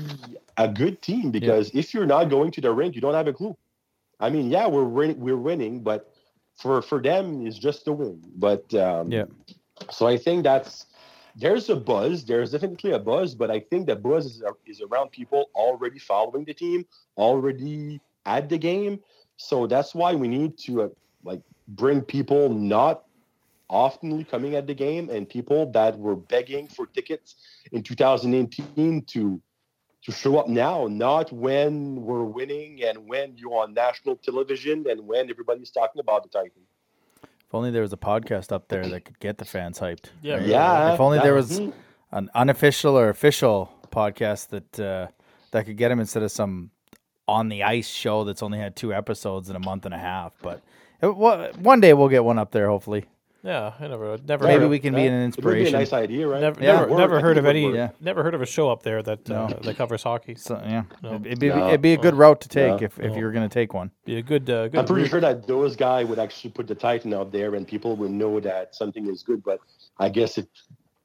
a good team because if you're not going to the rink, you don't have a clue. I mean, yeah, we're win- we're winning, but for for them, it's just a win. But um, Yeah. so I think that's there's a buzz. There's definitely a buzz, but I think the buzz is, is around people already following the team, already at the game. So that's why we need to uh, like bring people not oftenly coming at the game and people that were begging for tickets in 2018 to to show up now, not when we're winning and when you're on national television and when everybody's talking about the Titan. If only there was a podcast up there that could get the fans hyped. Yeah. Right? Yeah. If only there was an unofficial or official podcast that uh, that could get him instead of some on the ice show that's only had two episodes in a month and a half. But it, wa- one day we'll get one up there. Hopefully, Yeah, I never, never, Maybe heard, we can be an It would be a inspiration. nice idea, right? never, Yeah. never, Work. never heard of any. Yeah. never heard of a show up there that uh, that covers hockey. So yeah, No. it'd be No. it'd be a good route to take No. if, if No. you were going to take one. Be a good, uh, good. I'm pretty route. sure that those guys would actually put the Titan out there and people would know that something is good, but I guess it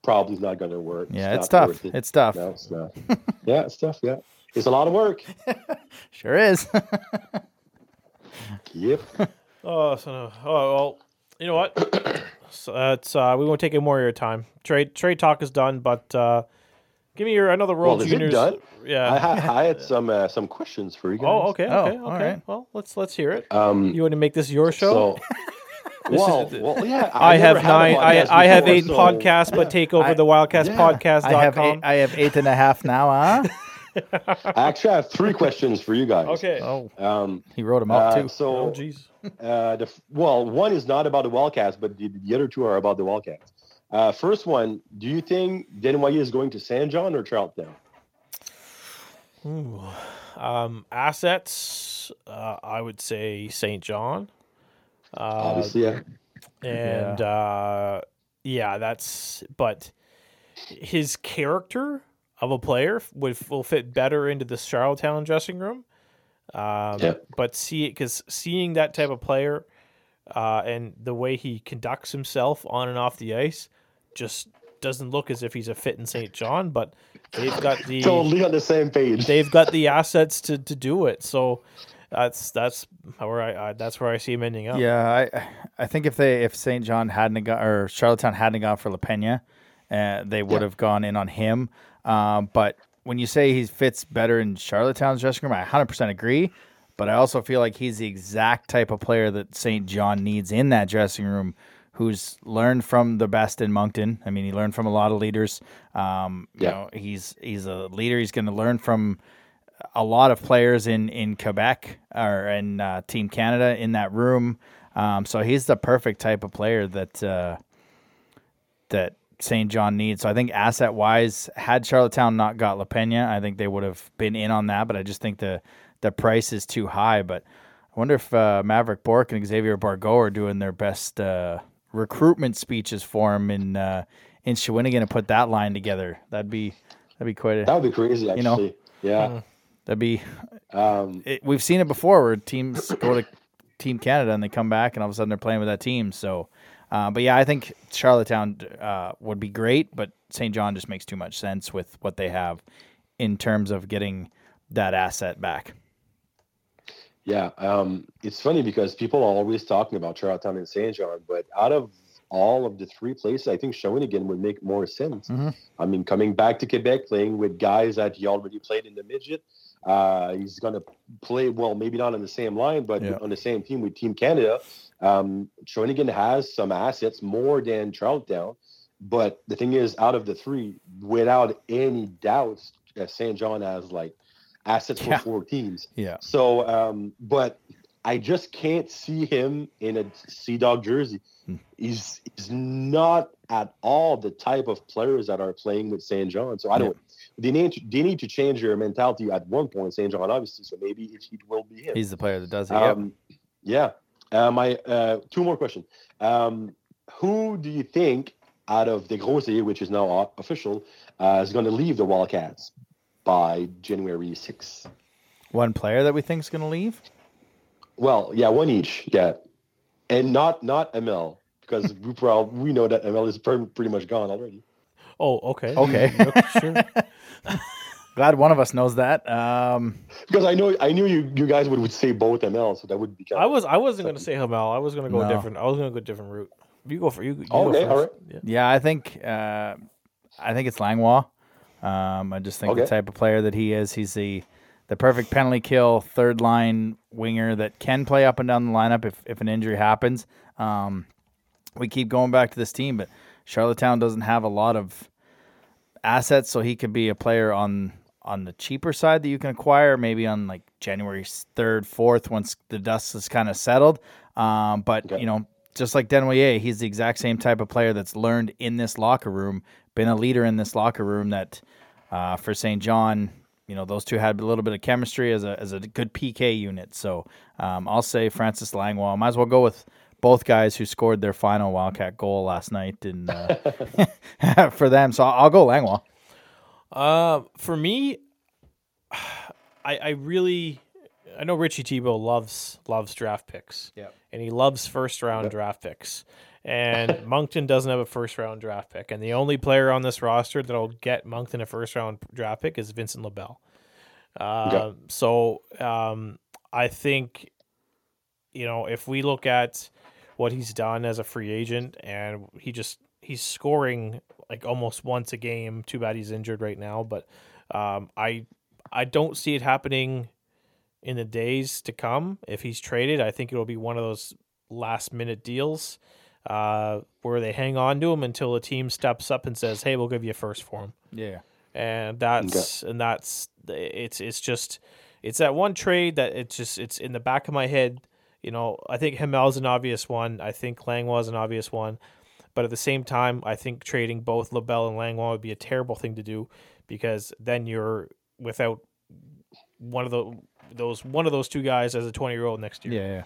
probably is not going to work. Yeah, it's, not tough. worth it. It's tough. No, it's not. yeah, it's tough. Yeah, it's a lot of work. Sure is. Yep. Oh, so no. oh well. You know what? so that's uh, we won't take any more of your time. Trade trade talk is done, but uh, give me your another World Well, is it Juniors. done? Yeah. I, ha- I had some uh, some questions for you guys. oh, okay, Oh, okay, all okay. right. Well, let's let's hear it. Um, You want to make this your show? So, well, well, yeah. I, have never had a nine. I, podcast I have eight so- podcasts, but yeah. take over I- the Wildcast yeah. podcast. I have eight, I have eight and a half now. Huh? I actually have three questions for you guys. Okay. Oh, Um, he wrote them up uh, too. so, Oh, jeez. uh, the well, one is not about the Wildcats, but the, the other two are about the Wildcats. Uh, first one, do you think NYU is going to San John or Charlottetown? Ooh. Um, assets. Uh, I would say St. John. Uh, Obviously, yeah. and uh, yeah, that's. But his character of a player would will fit better into the Charlottetown dressing room. Um, Yeah. But see, because seeing that type of player uh, and the way he conducts himself on and off the ice just doesn't look as if he's a fit in St. John. But they've got the Totally on the same page. they've got the assets to, to do it. So that's that's where I, I that's where I see him ending up. Yeah, I I think if they if St. John hadn't gone or Charlottetown hadn't gone for LaPena, uh, they would Yeah. have gone in on him. Um, but when you say he fits better in Charlottetown's dressing room, I 100% agree. But I also feel like he's the exact type of player that St. John needs in that dressing room, who's learned from the best in Moncton. I mean, he learned from a lot of leaders. Um, you Yeah. know, he's he's a leader. He's going to learn from a lot of players in in Quebec or in uh, Team Canada in that room. Um, so he's the perfect type of player that uh, that St. John needs. So I think asset wise, had Charlottetown not got LaPena, I think they would have been in on that. But I just think the the price is too high. But I wonder if uh, Mavrik Bourque and Xavier Bourgault are doing their best uh, recruitment speeches for him in uh, in Shawinigan and put that line together. That'd be that'd be quite a that would be crazy, actually. know. Yeah. that'd be Um, it, we've seen it before where teams go to Team Canada and they come back and all of a sudden they're playing with that team. So, uh, but yeah, I think Charlottetown uh, would be great, but St. John just makes too much sense with what they have in terms of getting that asset back. Yeah, um, it's funny because people are always talking about Charlottetown and Saint John, but out of all of the three places, I think Shawinigan would make more sense. Mhm. I mean, coming back to Quebec, playing with guys that he already played in the midget, uh, he's going to play well, maybe not on the same line, but Yeah. on the same team with Team Canada. Um, Shawinigan has some assets more than Charlottetown, but the thing is, out of the three, without any doubts, uh, Saint John has like assets Yeah. for four teams. Yeah. So, um, but I just can't see him in a Sea Dog jersey. Hmm. He's he's not at all the type of players that are playing with St. John. So I don't. They need to, they need to change their mentality at one point. St. John, obviously. So maybe it, it will be him. He's the player that does it. yep. Um, yeah. Uh, my uh, two more questions. Um, who do you think out of the Grosier, which is now official, uh, is going to leave the Wildcats by January 6th? One player that we think is going to leave. Well, yeah, one each. Yeah, and not not ML because we probably we know that ML is pretty, pretty much gone already. Oh, okay. Okay. Yep, sure. Glad one of us knows that. Um, Because I know I knew you you guys would, would say both ML, so that would be. Kind I was I wasn't gonna say Hamel. I was gonna go No. different. I was gonna go different route. You go for you. you Okay, go first. right. Yeah. yeah, I think uh, I think it's Langlois. Um, I just think the type of player that he is, he's the the perfect penalty kill third line winger that can play up and down the lineup if, if an injury happens. Um, we keep going back to this team, but Charlottetown doesn't have a lot of assets, so he could be a player on on the cheaper side that you can acquire, maybe on like January third, fourth, once the dust is kind of settled. Um, but Okay. you know, just like Denoyer, he's the exact same type of player that's learned in this locker room, been a leader in this locker room. That uh, for St. John, you know, those two had a little bit of chemistry as a as a good PK unit. So um, I'll say Francis Langlois. Might as well go with both guys who scored their final Wildcat goal last night and uh, for them. So I'll go Langlois. Uh, for me, I I really I know Richie Thibeau loves loves draft picks. Yep. And he loves first round draft picks. And Moncton doesn't have a first round draft pick. And the only player on this roster that'll get Moncton a first round draft pick is Vincent LaBelle. Uh, So um, I think, you know, if we look at what he's done as a free agent and he just he's scoring like almost once a game. Too bad he's injured right now, but um, I I don't see it happening in the days to come. If he's traded, I think it'll be one of those last minute deals uh, where they hang on to him until a team steps up and says, "Hey, we'll give you a first for him." Yeah. and that's and that's it's it's just it's that one trade that it's just it's in the back of my head. You know, I think Himel's an obvious one. I think Langlois an obvious one, but at the same time, I think trading both LaBelle and Langlois would be a terrible thing to do because then you're without one of the those one of those two guys as a twenty year old next year. Yeah.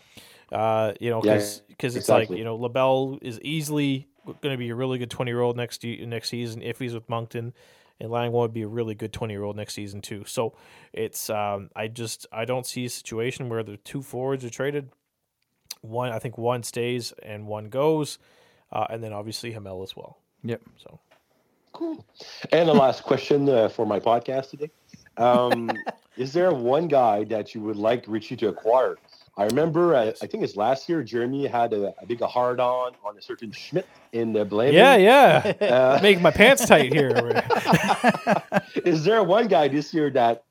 Yeah. Uh, you know, Yeah, because it's like exactly. you know LaBelle is easily going to be a really good twenty year old next ye- next season if he's with Moncton, and Langlois would be a really good twenty year old next season too. So it's um, I just I don't see a situation where the two forwards are traded. One I think one stays and one goes, uh, and then obviously Hamel as well. Yep. So Cool. And the last question uh, for my podcast today: um, Is there one guy that you would like Richie to acquire? I remember, uh, I think it's last year, Jeremy had a, a big hard on on a certain Schmidt in the blame. yeah, yeah, Uh, make my pants tight here. is there one guy this year that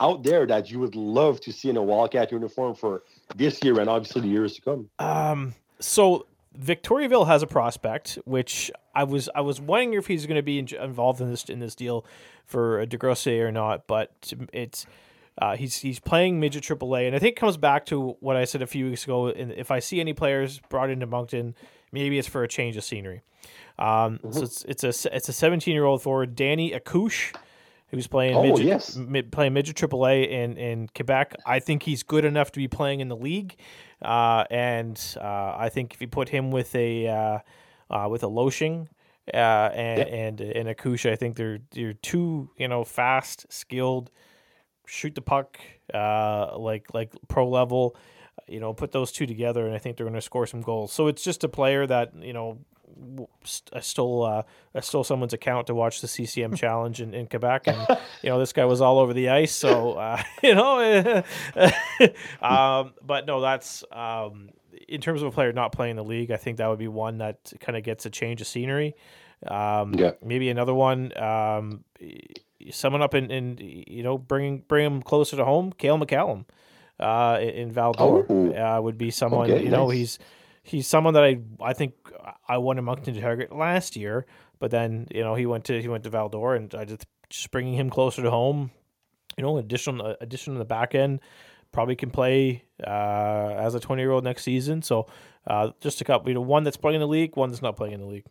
out there that you would love to see in a Wildcat uniform for this year and obviously the years to come? Um, so Victoriaville has a prospect, which I was I was wondering if he's going to be in, involved in this in this deal for DeGrosse or not, but it's uh, he's he's playing midget AAA, and I think it comes back to what I said a few weeks ago. And if I see any players brought into Moncton, maybe it's for a change of scenery. Um, So it's it's a it's a 17 year old forward, Danny Akush, who's playing Oh, midget, yes. mid, playing midget AAA in in Quebec. I think he's good enough to be playing in the league, uh, and uh, I think if you put him with a uh, uh, with a Loshing uh, and and and Akush, I think they're they're two you know fast, skilled, shoot the puck uh, like like pro level. You know, put those two together, and I think they're going to score some goals. So it's just a player that you know I stole uh, I stole someone's account to watch the CCM challenge in, in Quebec, and you know this guy was all over the ice. So uh, you know, um, but no, that's um, in terms of a player not playing the league. I think that would be one that kind of gets a change of scenery. Um, Yeah. Maybe another one. Um, someone up in, in you know bringing bring him closer to home. Kale McCallum uh, in, in Val-d'Or Oh. uh, would be someone. Okay, you know, nice. he's he's someone that I I think I wanted Moncton to target last year, but then you know he went to he went to Val-d'Or, and I just just bringing him closer to home. You know, addition addition on the back end, probably can play uh, as a 20 year old next season. So uh, just a couple, you know, one that's playing in the league, one that's not playing in the league.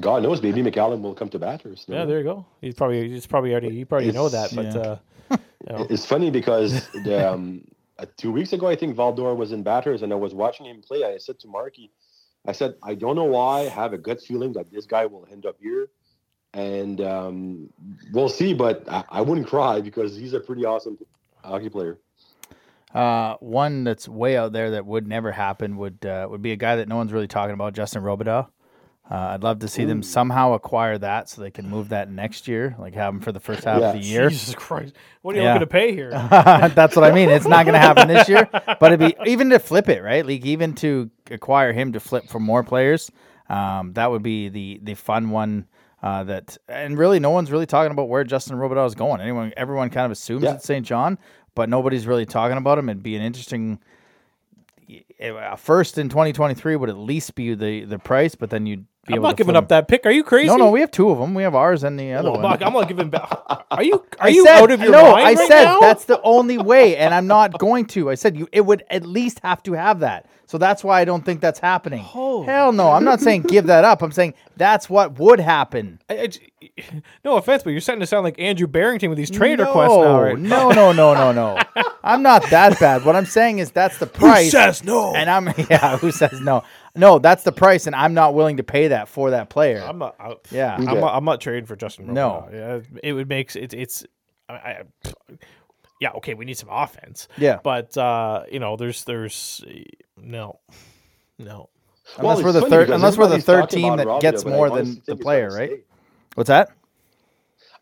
God knows, maybe McCallum will come to Bathurst. Yeah, there you go. He's probably he's probably already you probably know that, but yeah. uh, you know, It's funny because the, um, uh, two weeks ago, I think Val-d'Or was in Bathurst, and I was watching him play. I said to Marky, I said, I don't know why. I have a gut feeling that this guy will end up here, and um, we'll see. But I, I wouldn't cry because he's a pretty awesome hockey player. Uh, one that's way out there that would never happen would uh, would be a guy that no one's really talking about, Justin Robidas. Uh, I'd love to see them somehow acquire that so they can move that next year, like have them for the first half of the year. Jesus Christ, what are you Yeah. looking to pay here? That's what I mean. It's not going to happen this year, but it'd be even to flip it, right? Like even to acquire him to flip for more players. Um, that would be the the fun one. Uh, that and really, no one's really talking about where Justin Robidas is going. Anyone, everyone kind of assumes Yeah. it's St. John, but nobody's really talking about him. It'd be an interesting. First in 2023 would at least be the the price, but then you'd be I'm able not to giving up that pick. Are you crazy? No, no, we have two of them. We have ours and the other oh, I'm one. I'm not giving back. Are you are I you said, out of your no, mind I right said now? that's the only way, and I'm not going to. I said you. It would at least have to have that. So that's why I don't think that's happening. Oh. Hell no! I'm not saying give that up. I'm saying that's what would happen. I- I no offense, but you're starting to sound like Andrew Barrington with these trade requests now. Right? No, no, no, no, no. I'm not that bad. What I'm saying is that's the price. says no? And I'm yeah. Who says no? No, that's the price, and I'm not willing to pay that for that player. I'm not. I, yeah. I'm, I'm not trading for Justin. No. Robidas. yeah, it would make it's it's. I, I, yeah, okay, we need some offense. Yeah. but uh, you know, there's there's no, no. Unless Well, we're the third- unless we're the third team that Robidas, gets but more than the player, right? stay. What's that?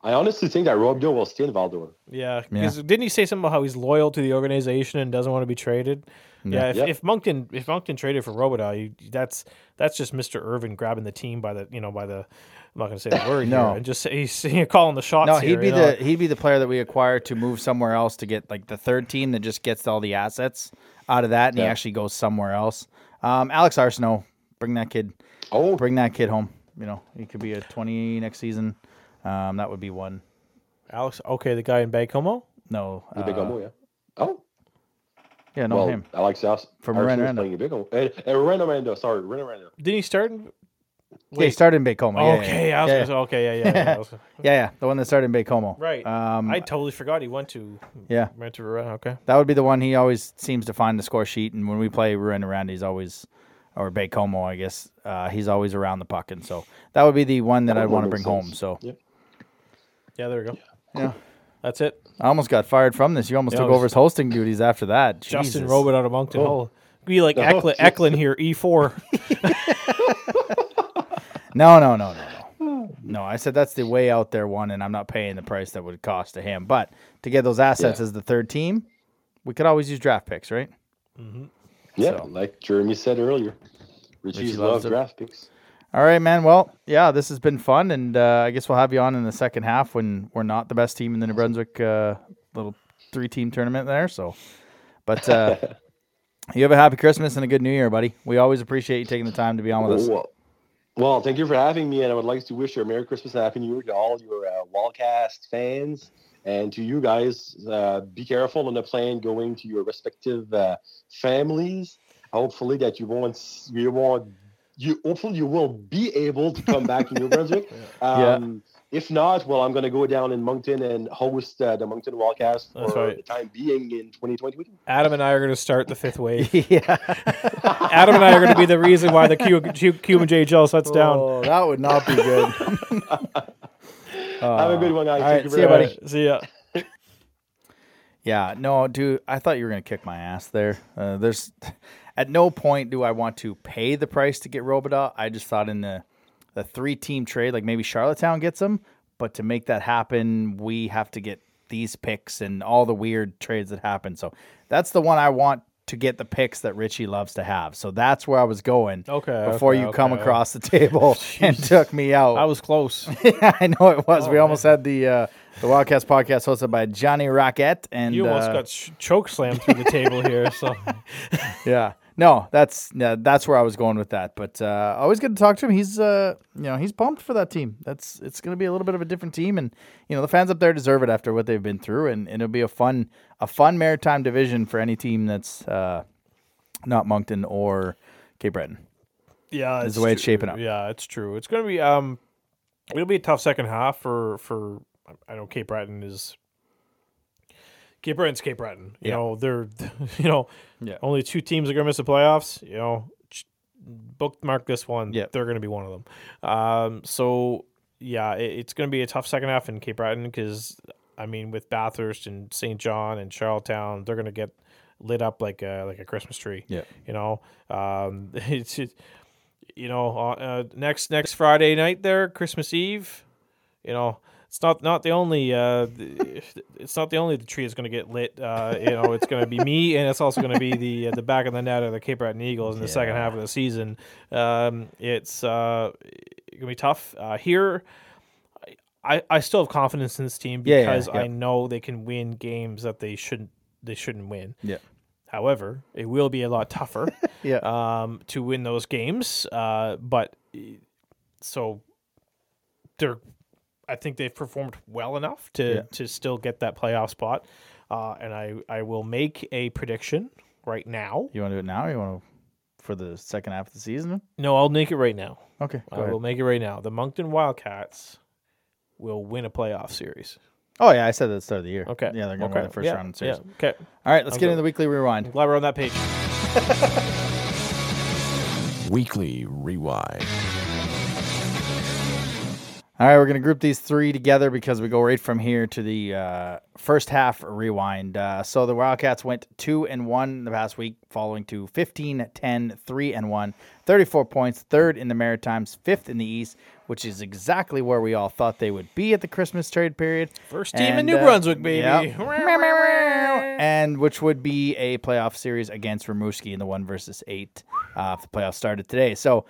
I honestly think that Robidas will stay in Val-d'Or. Yeah, because didn't he say something about how he's loyal to the organization and doesn't want to be traded? Yeah, if, Yep. if Moncton if Moncton traded for Robidas, you, that's that's just Mr. Irving grabbing the team by the you know by the I'm not going to say the word No. here and just say he's calling the shots. No, he'd be you know? the he'd be the player that we acquire to move somewhere else to get like the third team that just gets all the assets out of that, and he actually goes somewhere else. Um, Alex Arsenault, bring that kid, Oh, bring that kid home. You know, he could be a twenty next season. Um, that would be one. Alex. Okay, the guy in Baie-Comeau. No, the big uh, Omo, yeah. Oh, yeah, no well, him. Alex House From Arsenal's Miranda. playing a big Omo. And, and Miranda, Miranda, sorry, Miranda, Miranda. Didn't he start? In, Yeah, he started in Baie-Comeau. Yeah, okay, yeah, I was yeah, gonna say, okay, yeah, yeah, yeah. Was- yeah, yeah, the one that started in Baie-Comeau. right. Um, I totally forgot he went to yeah, went to Rouyn. Okay, that would be the one he always seems to find the score sheet, and when we play Ruin around, he's always or Baie-Comeau, I guess. Uh, he's always around the puck, and so that would be the one that That I'd want to makes bring home. So Yep. yeah, there we go. yeah. That's it. I almost got fired from this. You almost Yeah, took was- over his hosting duties after that. Justin Jesus. Robert out of Moncton Oh. Hole. Be like Oh, Eklund, Eklund here, E four. No, no, no, no, no. No, I said that's the way out there one, and I'm not paying the price that would cost to him. But to get those assets Yeah. as the third team, we could always use draft picks, right? Mm-hmm. Yeah, So- like Jeremy said earlier. Richie's Richie love loves it. draft picks. All right, man. Well, yeah, this has been fun, and uh, I guess we'll have you on in the second half when we're not the best team in the New Brunswick uh, little three-team tournament there. So, but uh, you have a happy Christmas and a good New Year, buddy. We always appreciate you taking the time to be on with us. Well, well, thank you for having me, and I would like to wish you a Merry Christmas and Happy New Year to all your uh, Wildcast fans, and to you guys. Uh, be careful on the plane going to your respective uh, families. Hopefully, that you won't, you won't, you hopefully you will be able to come back to New Brunswick. Um, If not, well, I'm going to go down in Moncton and host uh, the Moncton Wildcast for right. the time being in 2022. Adam and I are going to start the fifth wave. yeah, Adam and I are going to be the reason why the Q, Q, QMJHL shuts down. Oh, that would not be good. Have a good one, guys. all Thank right, you see very ya, buddy. much. See ya. Yeah, no, dude, I thought you were gonna kick my ass there. Uh, there's, at no point do I want to pay the price to get Robidas. I just thought in the, the three team trade, like maybe Charlottetown gets them, but to make that happen, we have to get these picks and all the weird trades that happen. So that's the one I want to get the picks that Richie loves to have. So that's where I was going. Okay, Before okay, you come okay. across the table and took me out. I was close. yeah, I know it was. we Oh, almost had the uh, the Wildcast podcast hosted by Johnny Rocket and You almost uh, got sh- choke slammed through the table here. So yeah. No, that's yeah, that's where I was going with that. But uh, always good to talk to him. He's uh, you know he's pumped for that team. That's it's going to be a little bit of a different team, and you know the fans up there deserve it after what they've been through, and, and it'll be a fun a fun maritime division for any team that's uh, not Moncton or Cape Breton. Yeah, Is the way it's shaping up. Yeah, it's true. It's going to be um, it'll be a tough second half for for. I know Cape Breton is. Cape Breton's Cape Breton. You Yeah. know they're, you know, Yeah. only two teams are going to miss the playoffs. You know, bookmark this one. Yeah. they're going to be one of them. Um, so yeah, it, it's going to be a tough second half in Cape Breton because I mean with Bathurst and St. John and Charlottetown, they're going to get lit up like a like a Christmas tree. Yeah. you know, um, it's it, you know uh, uh, next next Friday night there, Christmas Eve. You know, it's not not the only uh, it's not the only the tree is going to get lit. Uh, you know, it's going to be me, and it's also going to be the uh, the back of the net of the Cape Breton Eagles in the second half of the season. Um, it's uh, gonna be tough uh, here. I, I still have confidence in this team Yeah, yeah, because yeah. I know they can win games that they shouldn't they shouldn't win. Yeah. However, it will be a lot tougher Yeah. um, to win those games. Uh, but so they're, I think they've performed well enough to Yeah. to still get that playoff spot. Uh, and I I will make a prediction right now. You want to do it now? Or you want to for the second half of the season? No, I'll make it right now. Okay, go I ahead. will make it right now. The Moncton Wildcats will win a playoff series. Oh yeah, I said that at the start of the year. Okay. Yeah, they're going to okay. win the first yeah. round in series. Yeah. Okay. All right, let's I'm get good. into the weekly rewind. I'm glad we're on that page. Weekly Rewind. All right, we're going to group these three together because we go right from here to the uh, first half rewind. Uh, so the Wildcats went 2 and 1 the past week, following to 15, 10, 3 and 1, 34 points, third in the Maritimes, fifth in the East, which is exactly where we all thought they would be at the Christmas trade period. First team in New uh, Brunswick, baby. yep. and which would be a playoff series against Rimouski in the one versus eight uh, if the playoffs started today. So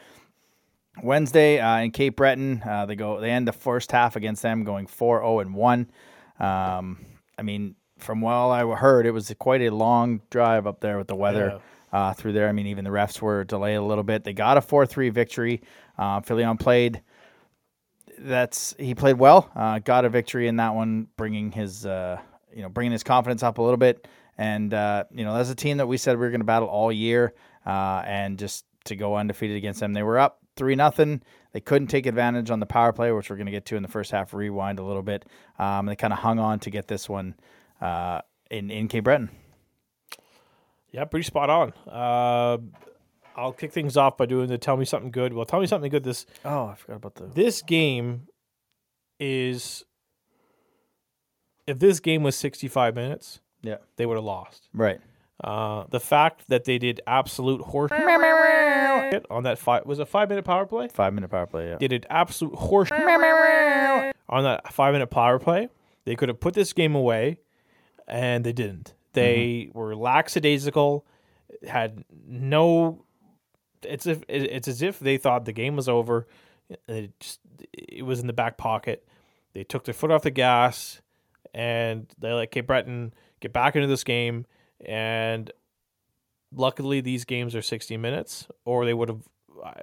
Wednesday uh, in Cape Breton, uh, they go they end the first half against them going 4-0 and one. Um, I mean, from what I heard, it was quite a long drive up there with the weather. Uh, through there, I mean, even the refs were delayed a little bit. They got a four-three victory. Uh, Filion played that's he played well. Uh, got a victory in that one, bringing his uh, you know bringing his confidence up a little bit. And uh, you know that's a team that we said we were going to battle all year, uh, and just to go undefeated against them, they were up three nothing. They couldn't take advantage on the power play, which we're going to get to in the first half. Rewind a little bit. Um, they kind of hung on to get this one uh, in in Cape Breton. Yeah, pretty spot on. Uh, I'll kick things off by doing the tell me something good. Well, tell me something good. This Oh, I forgot about the this game is if this game was 65 minutes, yeah they would have lost. right. Uh, the fact that they did absolute horse on that five was a five minute power play. Five minute power play. Yeah. They did absolute horse on that five minute power play. They could have put this game away, and they didn't. They were lackadaisical, had no. It's if it's as if they thought the game was over. It just it was in the back pocket. They took their foot off the gas, and they let Cape Breton get back into this game. And luckily, these games are sixty minutes, or they would have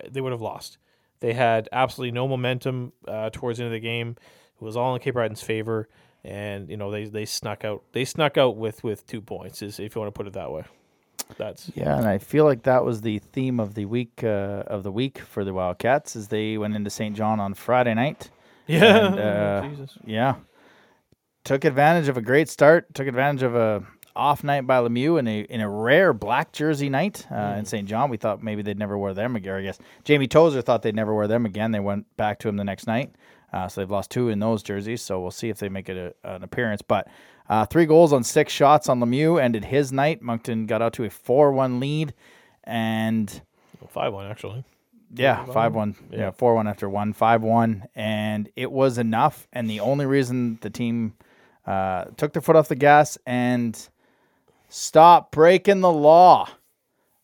they would have lost. They had absolutely no momentum uh, towards the end of the game. It was all in Cape Breton's favor, and you know they they snuck out. They snuck out with with two points, is if you want to put it that way. That's Yeah, and I feel like that was the theme of the week uh, of the week for the Wildcats as they went into St. John on Friday night. yeah. And, uh, Jesus. Yeah, took advantage of a great start. Took advantage of a off night by Lemieux in a in a rare black jersey night uh, in St. John. We thought maybe they'd never wear them again. I guess Jamie Tozer thought they'd never wear them again. They went back to him the next night, uh, so they've lost two in those jerseys. So we'll see if they make it a, an appearance. But uh, three goals on six shots on Lemieux ended his night. Moncton got out to a four one lead, and Five one actually. yeah, five one. Yeah, four one after one, five one, and it was enough. And the only reason the team uh, took their foot off the gas and stopped breaking the law.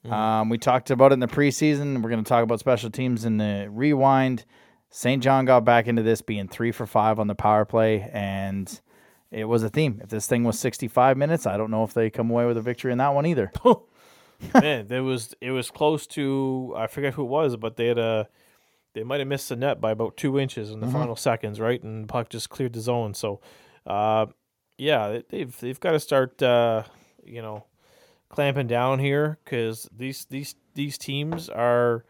Um, we talked about it in the preseason. We're going to talk about special teams in the rewind. St. John got back into this being three for five on the power play, and it was a theme. If this thing was 65 minutes, I don't know if they come away with a victory in that one either. man, there was it was close to I forget who it was, but they had a they might have missed the net by about two inches in the final seconds, right? And puck just cleared the zone. So, uh, yeah, they- they've they've got to start, uh, you know, clamping down here because these these these teams are.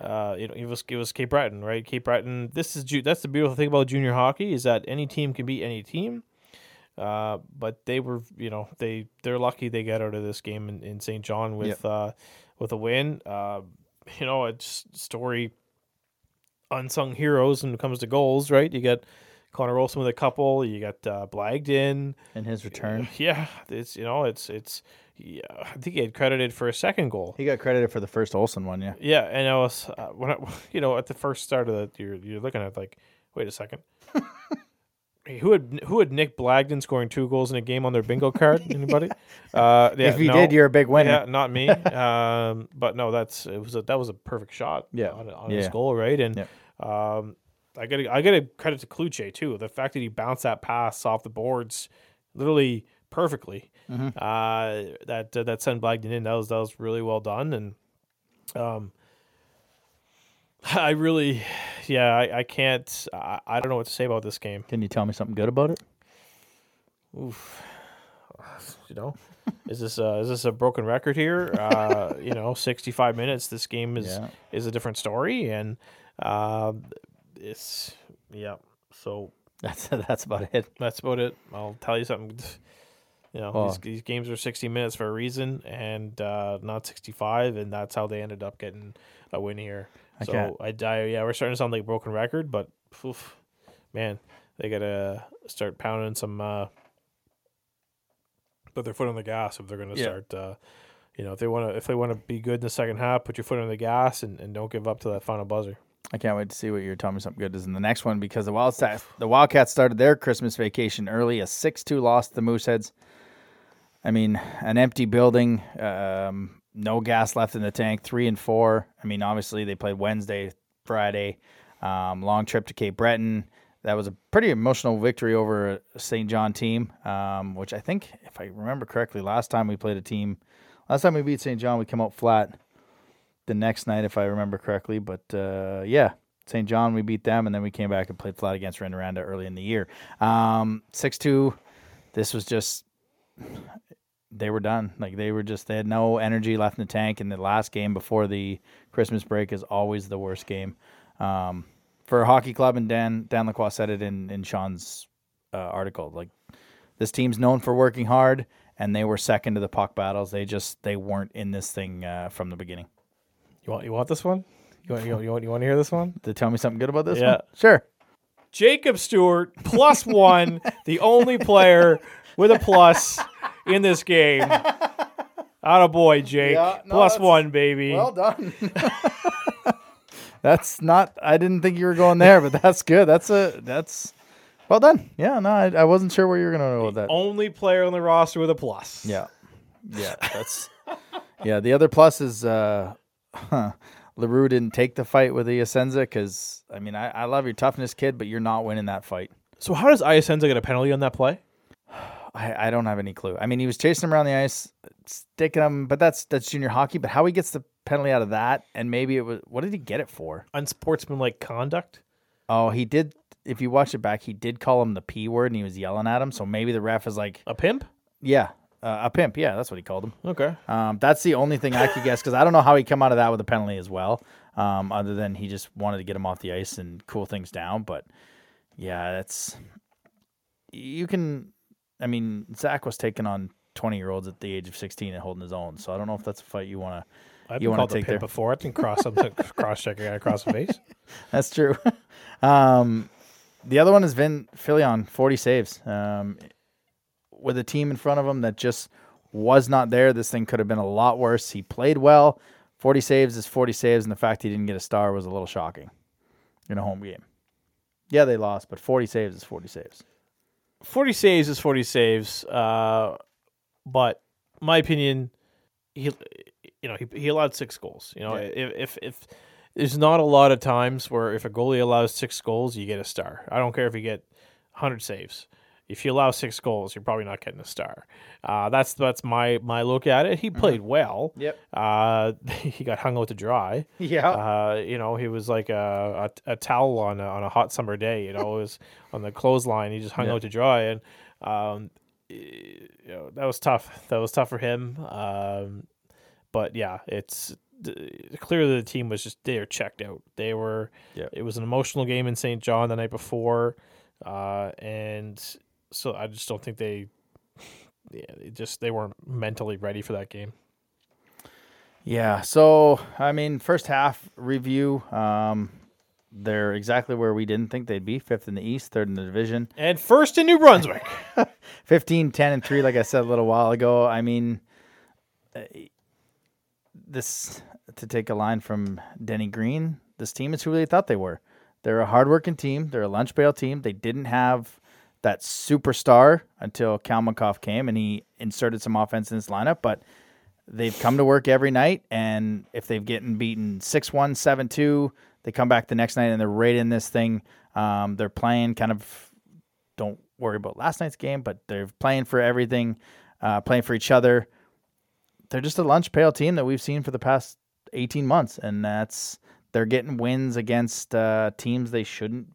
Uh, you know, it was it was Cape Breton, right? Cape Breton. This is ju- that's the beautiful thing about junior hockey is that any team can beat any team. Uh, but they were, you know, they they're lucky they got out of this game in, in St. John with uh with a win. Uh, you know, it's story unsung heroes when it comes to goals, right? You got Connor Olson with a couple. You got uh, Blagden. In his return, Yeah, it's you know, it's it's. Yeah, I think he had credited for a second goal. he got credited for the first Olson one. Yeah, Yeah, and I was uh, when I, you know at the first start of the you're you're looking at like wait a second. Hey, who had who had Nick Blagden scoring two goals in a game on their bingo card? Anybody? Uh, yeah, if you no. did, you're a big winner. Yeah, not me. um, but no, that's it was a, that was a perfect shot. Yeah. on, on his goal, right? And Yeah. um, I got I got to credit to Kluche too. The fact that he bounced that pass off the boards, literally perfectly. Mm-hmm. Uh, that uh, that sent Blagden in. That was that was really well done. And um, I really, yeah, I, I can't. I, I don't know what to say about this game. Can you tell me something good about it? Oof. You know, is this uh, is this a broken record here? Uh, you know, sixty five minutes. This game is Yeah. is a different story, and uh, it's yeah. So That's that's about it. that's about it. I'll tell you something. You know, Well- these, these games are sixty minutes for a reason, and uh, not sixty five, and that's how they ended up getting a win here. I so can't- I, I yeah, we're starting to sound like a broken record, but oof, man, they gotta start pounding some. Uh, put their foot on the gas if they're gonna Yeah. start. Uh, you know, if they want to, if they want to be good in the second half, put your foot on the gas and, and don't give up to that final buzzer. I can't wait to see what you're telling me something good is in the next one because the Wildcats the Wildcats started their Christmas vacation early, a six two loss to the Mooseheads. I mean, an empty building, um, no gas left in the tank, three and four. I mean, obviously they played Wednesday, Friday, um, long trip to Cape Breton. That was a pretty emotional victory over a St. John team, um, which I think, if I remember correctly, last time we played a team, last time we beat St. John, we come out flat the next night, if I remember correctly. But uh, yeah, St. John, we beat them, and then we came back and played flat against Rouyn-Noranda early in the year. Um, 6 2, this was just, they were done. Like they were just, they had no energy left in the tank. And the last game before the Christmas break is always the worst game. Um, for a hockey club, and Dan Dan Lacroix said it in in Sean's uh, article. Like this team's known for working hard, and they were second to the puck battles. They just they weren't in this thing uh, from the beginning. You want you want this one? You want you want you want, you want to hear this one? To tell me something good about this Yeah. one? Sure. Jacob Stewart plus one, the only player with a plus in this game. Out of boy, Jake. Yeah, no, plus that's- one, baby. Well done. that's not. I didn't think you were going there, but that's good. That's a that's well done. Yeah. No, I, I wasn't sure where you were going to go with that. only player on the roster with a plus. Yeah. Yeah. That's yeah. The other plus is uh, Larue didn't take the fight with the Asenza because I mean I, I love your toughness, kid, but you're not winning that fight. So how does Iasenza get a penalty on that play? I, I don't have any clue. I mean, he was chasing him around the ice, sticking him, but that's that's junior hockey. But how he gets the penalty out of that, and maybe it was what did he get it for? Unsportsmanlike conduct? Oh, he did. If you watch it back, he did call him the p word, and he was yelling at him. So maybe the ref is like, A pimp? yeah, uh, a pimp. Yeah, that's what he called him. Okay. Um, that's the only thing I could guess because I don't know how he come out of that with a penalty as well. Um, other than he just wanted to get him off the ice and cool things down. But yeah, that's you can. I mean, Zach was taking on twenty year olds at the age of sixteen and holding his own. So I don't know if that's a fight you want to. I've You been called a take pimp their- before. I can cross cross check a guy across the face. That's true. um, the other one is Vin Filion, forty saves. Um, with a team in front of him that just was not there, this thing could have been a lot worse. He played well. Forty saves is forty saves, and the fact he didn't get a star was a little shocking in a home game. Yeah, they lost, but forty saves is forty saves. 40 saves is 40 saves. Uh, but my opinion, he, you know, he, he allowed six goals. You know, Yeah. if, if, if there's not a lot of times where if a goalie allows six goals, you get a star. I don't care if you get 100 saves. If you allow six goals, you're probably not getting a star. Uh, that's that's my my look at it. He played well. Yep. Uh, he got hung out to dry. Yeah. Uh, you know, he was like a, a, a towel on a, on a hot summer day. You know, it was on the clothesline. He just hung Yeah. out to dry, and um, you know that was tough. That was tough for him. Um, but yeah, it's clearly the team was just they were checked out. They were. Yeah. It was an emotional game in St. John the night before, uh, and so I just don't think they. Yeah, they just they weren't mentally ready for that game. Yeah. So, I mean, first half review, um, they're exactly where we didn't think they'd be fifth in the East, third in the division. And first in New Brunswick. 15, 10, and 3, like I said a little while ago. I mean, uh, this, to take a line from Denny Green, this team is who they thought they were. They're a hardworking team. They're a lunch pail team. They didn't have that superstar until Kalmakoff came and he inserted some offense in his lineup, but they've come to work every night. And if they've getting beaten 6 1, 7 2, they come back the next night and they're right in this thing. Um, they're playing kind of don't worry about last night's game, but they're playing for everything, uh, playing for each other. They're just a lunch pail team that we've seen for the past 18 months, and that's they're getting wins against uh, teams they shouldn't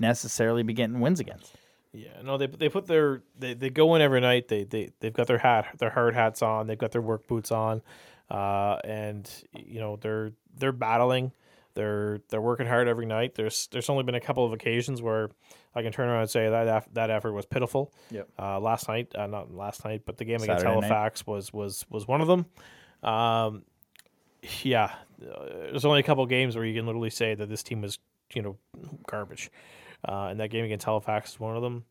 necessarily be getting wins against. Yeah, no, they they put their they, they go in every night. They they they've got their hat their hard hats on. They've got their work boots on, uh, and you know they're they're battling. They're they're working hard every night. There's there's only been a couple of occasions where I can turn around and say that eff- that effort was pitiful. Yep. Uh, last night, uh, not last night, but the game against Saturday night. Halifax was was was one of them. Um, yeah, uh, there's only a couple games where you can literally say that this team was you know garbage. Uh, and that game against Halifax is one of them.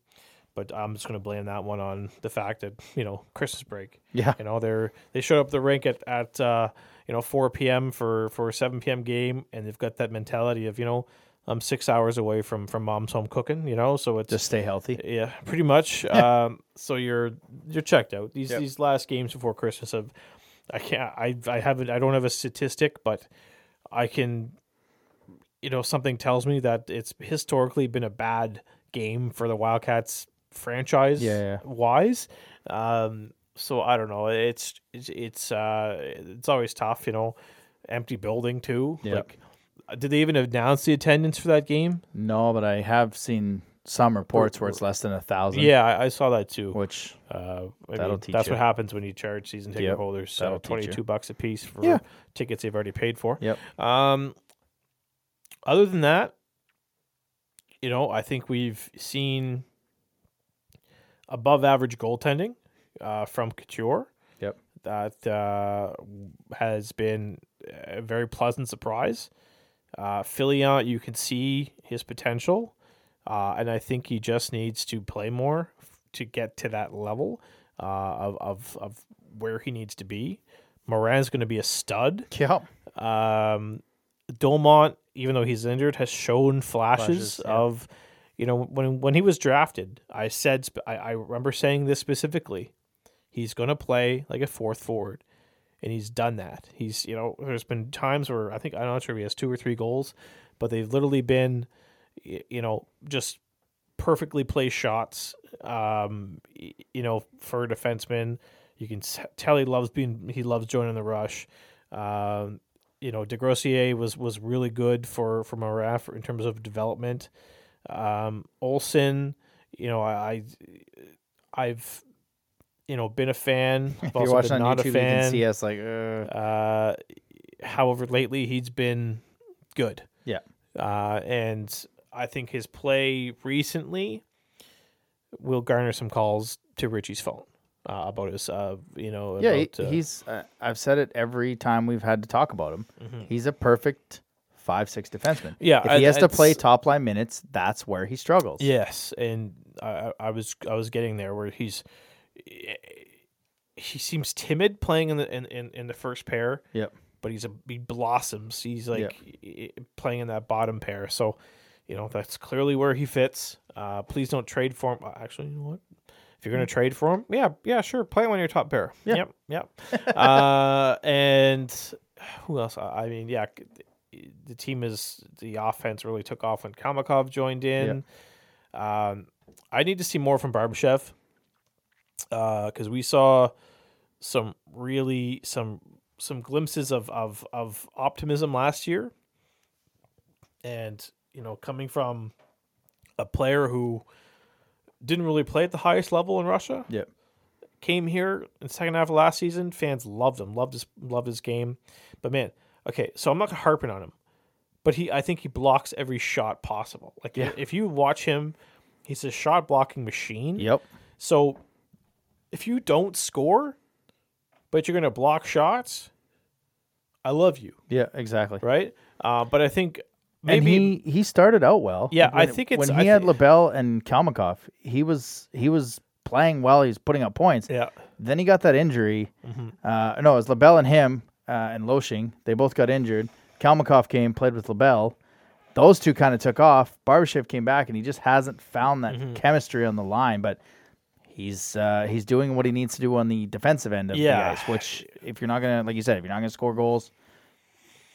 But I'm just going to blame that one on the fact that you know Christmas break. Yeah. You know they're they showed up the rink at at uh, you know 4 p.m. for for a 7 p.m. game, and they've got that mentality of you know I'm six hours away from from mom's home cooking. You know, so it's Just stay healthy. yeah, pretty much. um, so you're you're checked out. These Yep. these last games before Christmas have I can't I I haven't I don't have a statistic, but I can you know something tells me that it's historically been a bad game for the Wildcats franchise Yeah, yeah. wise. Um, so I don't know. It's it's it's uh it's always tough, you know. Empty building too. Yep. Like, did they even announce the attendance for that game? No, but I have seen some reports where it's less than a thousand. Yeah, I, I saw that too. Which Uh, I That'll mean, teach that's you. what happens when you charge season ticket Yep, holders uh, twenty two bucks a piece for Yeah. tickets they've already paid for. Yep. Um, other than that, you know, I think we've seen above average goaltending uh, from Couture. Yep. That uh, has been a very pleasant surprise. Uh, Filion, you can see his potential, uh, and I think he just needs to play more to get to that level uh, of, of of where he needs to be. Moran's going to be a stud. Yep. Um, Dolmont, even though he's injured, has shown flashes, Flashes, yeah. of, you know, when when he was drafted, I said I, I remember saying this specifically. He's going to play like a fourth forward, and he's done that. He's you know, there's been times where I think I'm not sure if he has two or three goals, but they've literally been, you know, just perfectly placed shots. Um, you know, for a defenseman, you can tell he loves being he loves joining the rush. Um, you know, DeGrossier was was really good for for Morat for, in terms of development. Um, Olson, you know, I I've you know been a fan. I've If you're also watching on not YouTube, a you fan. can see us like, uh, Uh, however, lately he's been good. Yeah. Uh, and I think his play recently will garner some calls to Richie's phone uh, about his, uh, you know, yeah, he- about, uh, he's. Uh, I've said it every time we've had to talk about him. Mhm. He's a perfect five six defenseman. Yeah, if I- he has to play top line minutes, that's where he struggles. Yes, and I, I I was I was getting there where he's he seems timid playing in the in, in, in the first pair. Yep. But he's a he blossoms. He's like i- i- playing in that bottom pair. So, you know that's clearly where he fits. Uh, please don't trade for him. uh, Actually, you know what? If you're gonna trade for him, yeah, yeah, sure, play him on your top pair. Yeah. Yep, yep. uh, and who else? I mean, yeah, the team is the offense really took off when Kalmakoff joined in. Um, I need to see more from Barbashev because we saw some really some some glimpses of of of optimism last year, and you know, coming from a player who didn't really play at the highest level in Russia, Yep. came here in the second half of last season. Fans loved him, loved his loved his game. But man, okay, so I'm not harping on him, but he I think he blocks every shot possible. Like Yeah. if you watch him, he's a shot blocking machine. Yep. So if you don't score, but you're gonna block shots, I love you, Yeah. Exactly. right? Uh, but I think maybe and he he started out well. Yeah, I When- think it's- when I he had LaBelle and Kalmakoff, he was he was playing well. He was putting up points. yeah, Then he got that injury. Mm-hmm. Uh, no, it was LaBelle and him uh, and Loshing. They both got injured. Kalmakoff came, played with LaBelle. Those two kind of took off. Barbashev came back, and he just hasn't found that Mm-hmm. chemistry on the line. But he's uh, he's doing what he needs to do on the defensive end of Yeah. the ice. Which, if you're not gonna, like you said, if you're not gonna score goals,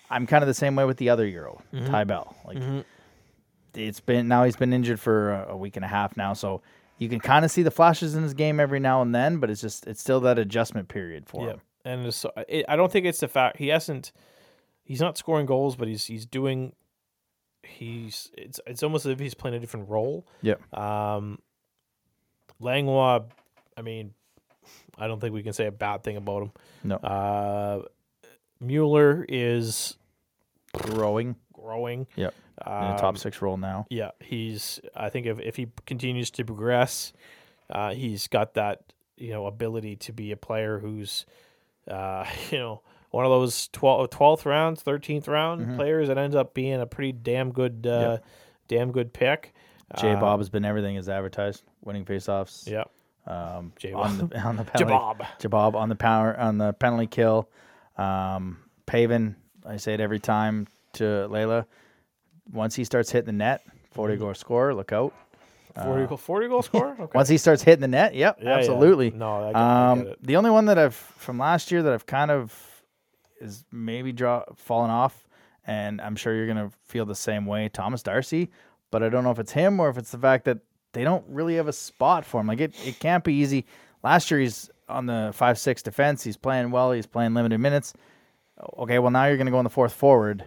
I'm kind of the same way with the other Euro, Mm-hmm. Ty Bell. Like it's been now he's been injured for a, a week and a half now, so you can kind of see the flashes in his game every now and then, but it's just it's still that adjustment period for yeah. him. And it's, it, I don't think it's the fact he hasn't. He's not scoring goals, but he's he's doing. He's it's it's almost as if he's playing a different role. Yeah. Um, Langlois, I mean, I don't think we can say a bad thing about him. No. Uh, Mueller is Growing. growing. Yep. In a top Um, six role now. Yeah, he's. I think if if he continues to progress, uh, he's got that you know ability to be a player who's, uh, you know, one of those 12, 12th round, thirteenth round Mm-hmm. players that ends up being a pretty damn good, uh, damn good pick. J Uh, Bob has been everything as advertised, winning faceoffs. Yeah, Um, J-Bob. on the on the penalty, Jabob. Jabob on the power on the penalty kill. Um, Paven, I say it every time to Layla. Once he starts hitting the net, 40 Mm-hmm. goal score, look out. Forty goal, forty goal score. Okay. Once he starts hitting the net, yep, Yeah, yeah. absolutely. No, I get, I Um, get it. the only one that I've from last year that I've kind of is maybe draw fallen off, and I'm sure you're gonna feel the same way, Thomas Darcy. But I don't know if it's him or if it's the fact that they don't really have a spot for him. Like it, it can't be easy. Last year he's on the five six defense. He's playing well. He's playing limited minutes. Okay, well now you're gonna go in the fourth forward.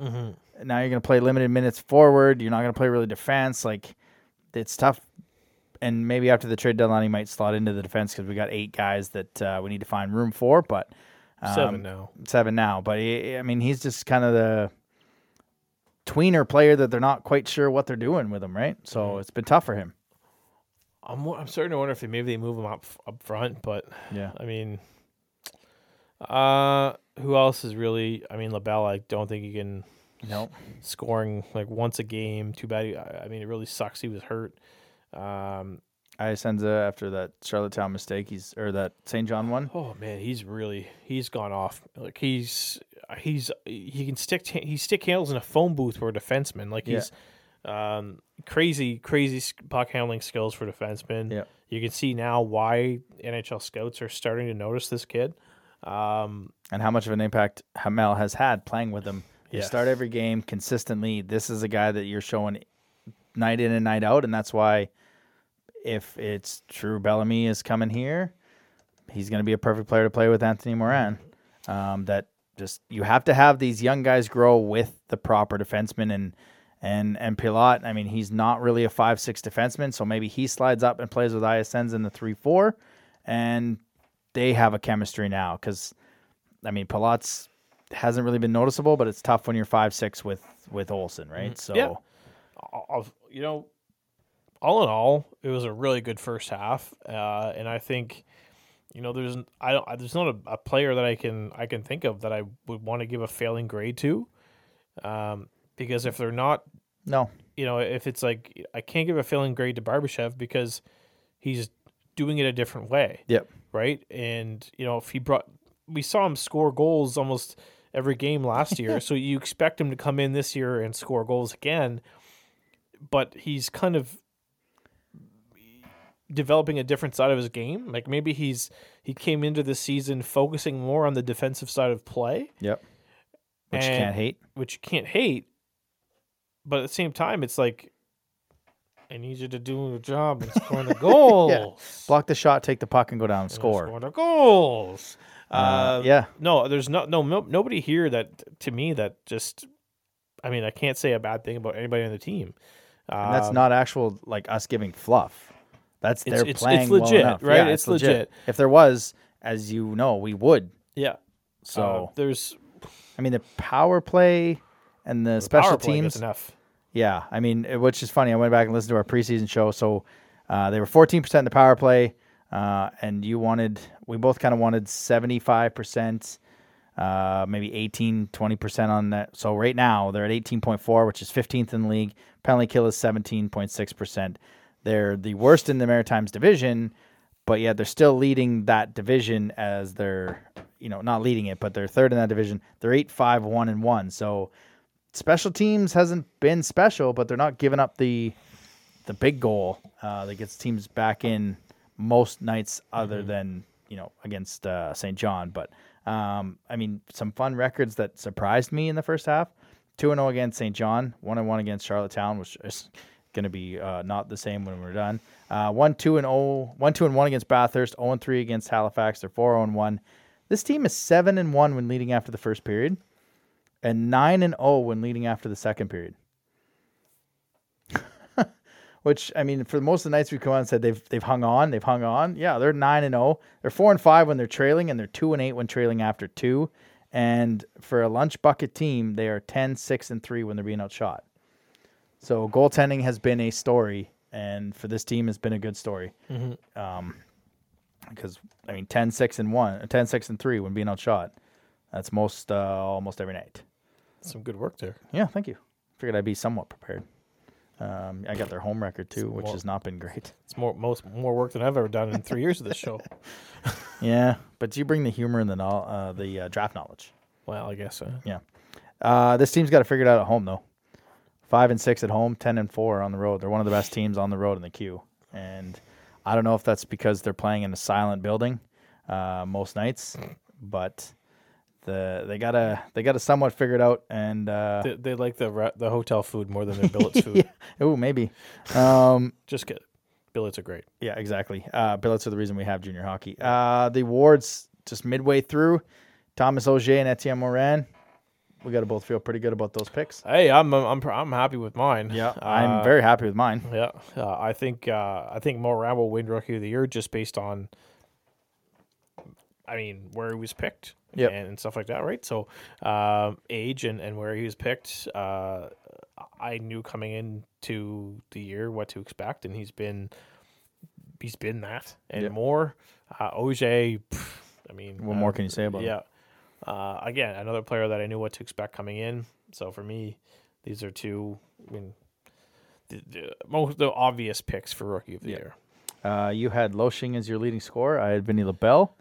Now you're gonna play limited minutes forward. You're not gonna play really defense. Like it's tough and maybe after the trade deadline, he might slot into the defense because we got eight guys that uh, we need to find room for. But um, Seven now. seven now. But he, I mean, he's just kind of the tweener player that they're not quite sure what they're doing with him, right? So Mm-hmm. it's been tough for him. I'm I'm starting to wonder if they maybe they move him up up front, but Yeah, I mean, uh, who else is really? I mean, Labelle. I don't think he can no, scoring like once a game. Too bad. He, I I mean, it really sucks. He was hurt. Um, Iasenza after that Charlottetown mistake, he's or that St. John one. oh man, he's really he's gone off. Like he's he's he can stick he stick handles in a phone booth for a defenseman. Like Yeah. Um crazy crazy puck handling skills for defensemen. Yeah. You can see now why NHL scouts are starting to notice this kid. Um, and how much of an impact Hamel has had playing with him. You Yes. start every game consistently. This is a guy that you're showing night in and night out, and that's why if it's true Bellamy is coming here, he's going to be a perfect player to play with Anthony Moran. Um, that just you have to have these young guys grow with the proper defenseman and and and Pilat. I mean, he's not really a five six defenseman, so maybe he slides up and plays with ISNs in the three four, and they have a chemistry now because I mean Pilat's hasn't really been noticeable, but it's tough when you're five six with with Olson, right? So Yeah. You know, all in all, it was a really good first half, uh, and I think, you know, there's I don't there's not a, a player that I can I can think of that I would want to give a failing grade to, um, because if they're not, no, you know, if it's like I can't give a failing grade to Barbashev because he's doing it a different way, yep, right? And you know, if he brought, we saw him score goals almost every game last year, so you expect him to come in this year and score goals again. But he's kind of developing a different side of his game. Like maybe he's he came into the season focusing more on the defensive side of play, yep, which you can't hate. which you can't hate. But at the same time, it's like I need you to do your job and score the goals. yeah. Block the shot, take the puck, and go down and Yeah, score. Score the goals. Uh, Uh, yeah, No, there's no, no no nobody here that to me that just. I mean, I can't say a bad thing about anybody on the team. and that's Um, not actual like us giving fluff. That's It's- they're it's- it's playing well legit, enough. right? Yeah, It's legit. If there was, as you know, we would. Yeah. So Uh, there's I mean, the power play and the, the special teams. enough. Yeah, I mean, it- which is funny. I went back and listened to our preseason show. So uh, they were 14% in the power play, uh, and you wanted, we both kind of wanted 75%, uh, maybe 18, 20% on that. So right now they're at 18.4, which is 15th in the league. Penalty kill is 17.6%. They're the worst in the Maritimes division, but yet they're still leading that division as they're, you know, not leading it, but they're third in that division. They're 8 5 1 and 1. So special teams hasn't been special, but they're not giving up the the big goal uh, that gets teams back in most nights, other than you know against uh, St. John. But um, I mean, some fun records that surprised me in the first half: two and zero against St. John, one and one against Charlottetown, which is going to be uh, not the same when we're done. Uh, one two and 0, one two and one against Bathurst, zero and three against Halifax. They're four zero and one. This team is seven and one when leading after the first period and 9 and 0 when leading after the second period. Which I mean, for most of the nights we come on and said they've they've hung on, they've hung on. Yeah, they're 9 and 0. They're 4 and 5 when they're trailing and they're 2 and 8 when trailing after 2. And for a lunch bucket team, they are 10 6 and 3 when they're being outshot. So goaltending has been a story and for this team has been a good story. Um because I mean 10 6 and 1, 10 6 and 3 when being outshot. That's most uh, almost every night. Some good work there. Yeah, thank you. Figured I'd be somewhat prepared. Um, I got their home record too, which more- has not been great. It's more most more work than I've ever done in three years of this show. Yeah, but you bring the humor and the no- uh, the uh, draft knowledge. Well, I guess. Uh, Yeah. Uh, this team's got to figure it out at home though. Five and six at home, ten and four on the road. They're one of the best teams on the road in the queue, and I don't know if that's because they're playing in a silent building uh, most nights, but the they gotta they gotta somewhat figure it out. And uh, they, they like the the hotel food more than their billets food. oh, maybe. Um, Just get billets are great. Yeah, exactly. Uh, billets are the reason we have junior hockey. Uh, the awards just midway through, Thomas Auger and Etienne Morin. We got to both feel pretty good about those picks. Hey, I'm I'm I'm happy with mine. Yeah, I'm Uh, very happy with mine. Yeah, uh, I think uh, I think Moran will win Rookie of the Year just based on, I mean, where he was picked Yep. and stuff like that, right? So, um, age and, and where he was picked, uh, I knew coming into the year what to expect, and he's been he's been that and Yep. more. Uh, Auger, pff, I mean, What uh, more can you say about him? yeah. Uh, again, another player that I knew what to expect coming in. So for me, these are two. I mean, the, the most the obvious picks for rookie of the Yeah. year. Uh, you had Loshing as your leading scorer. I had Vinny LaBelle.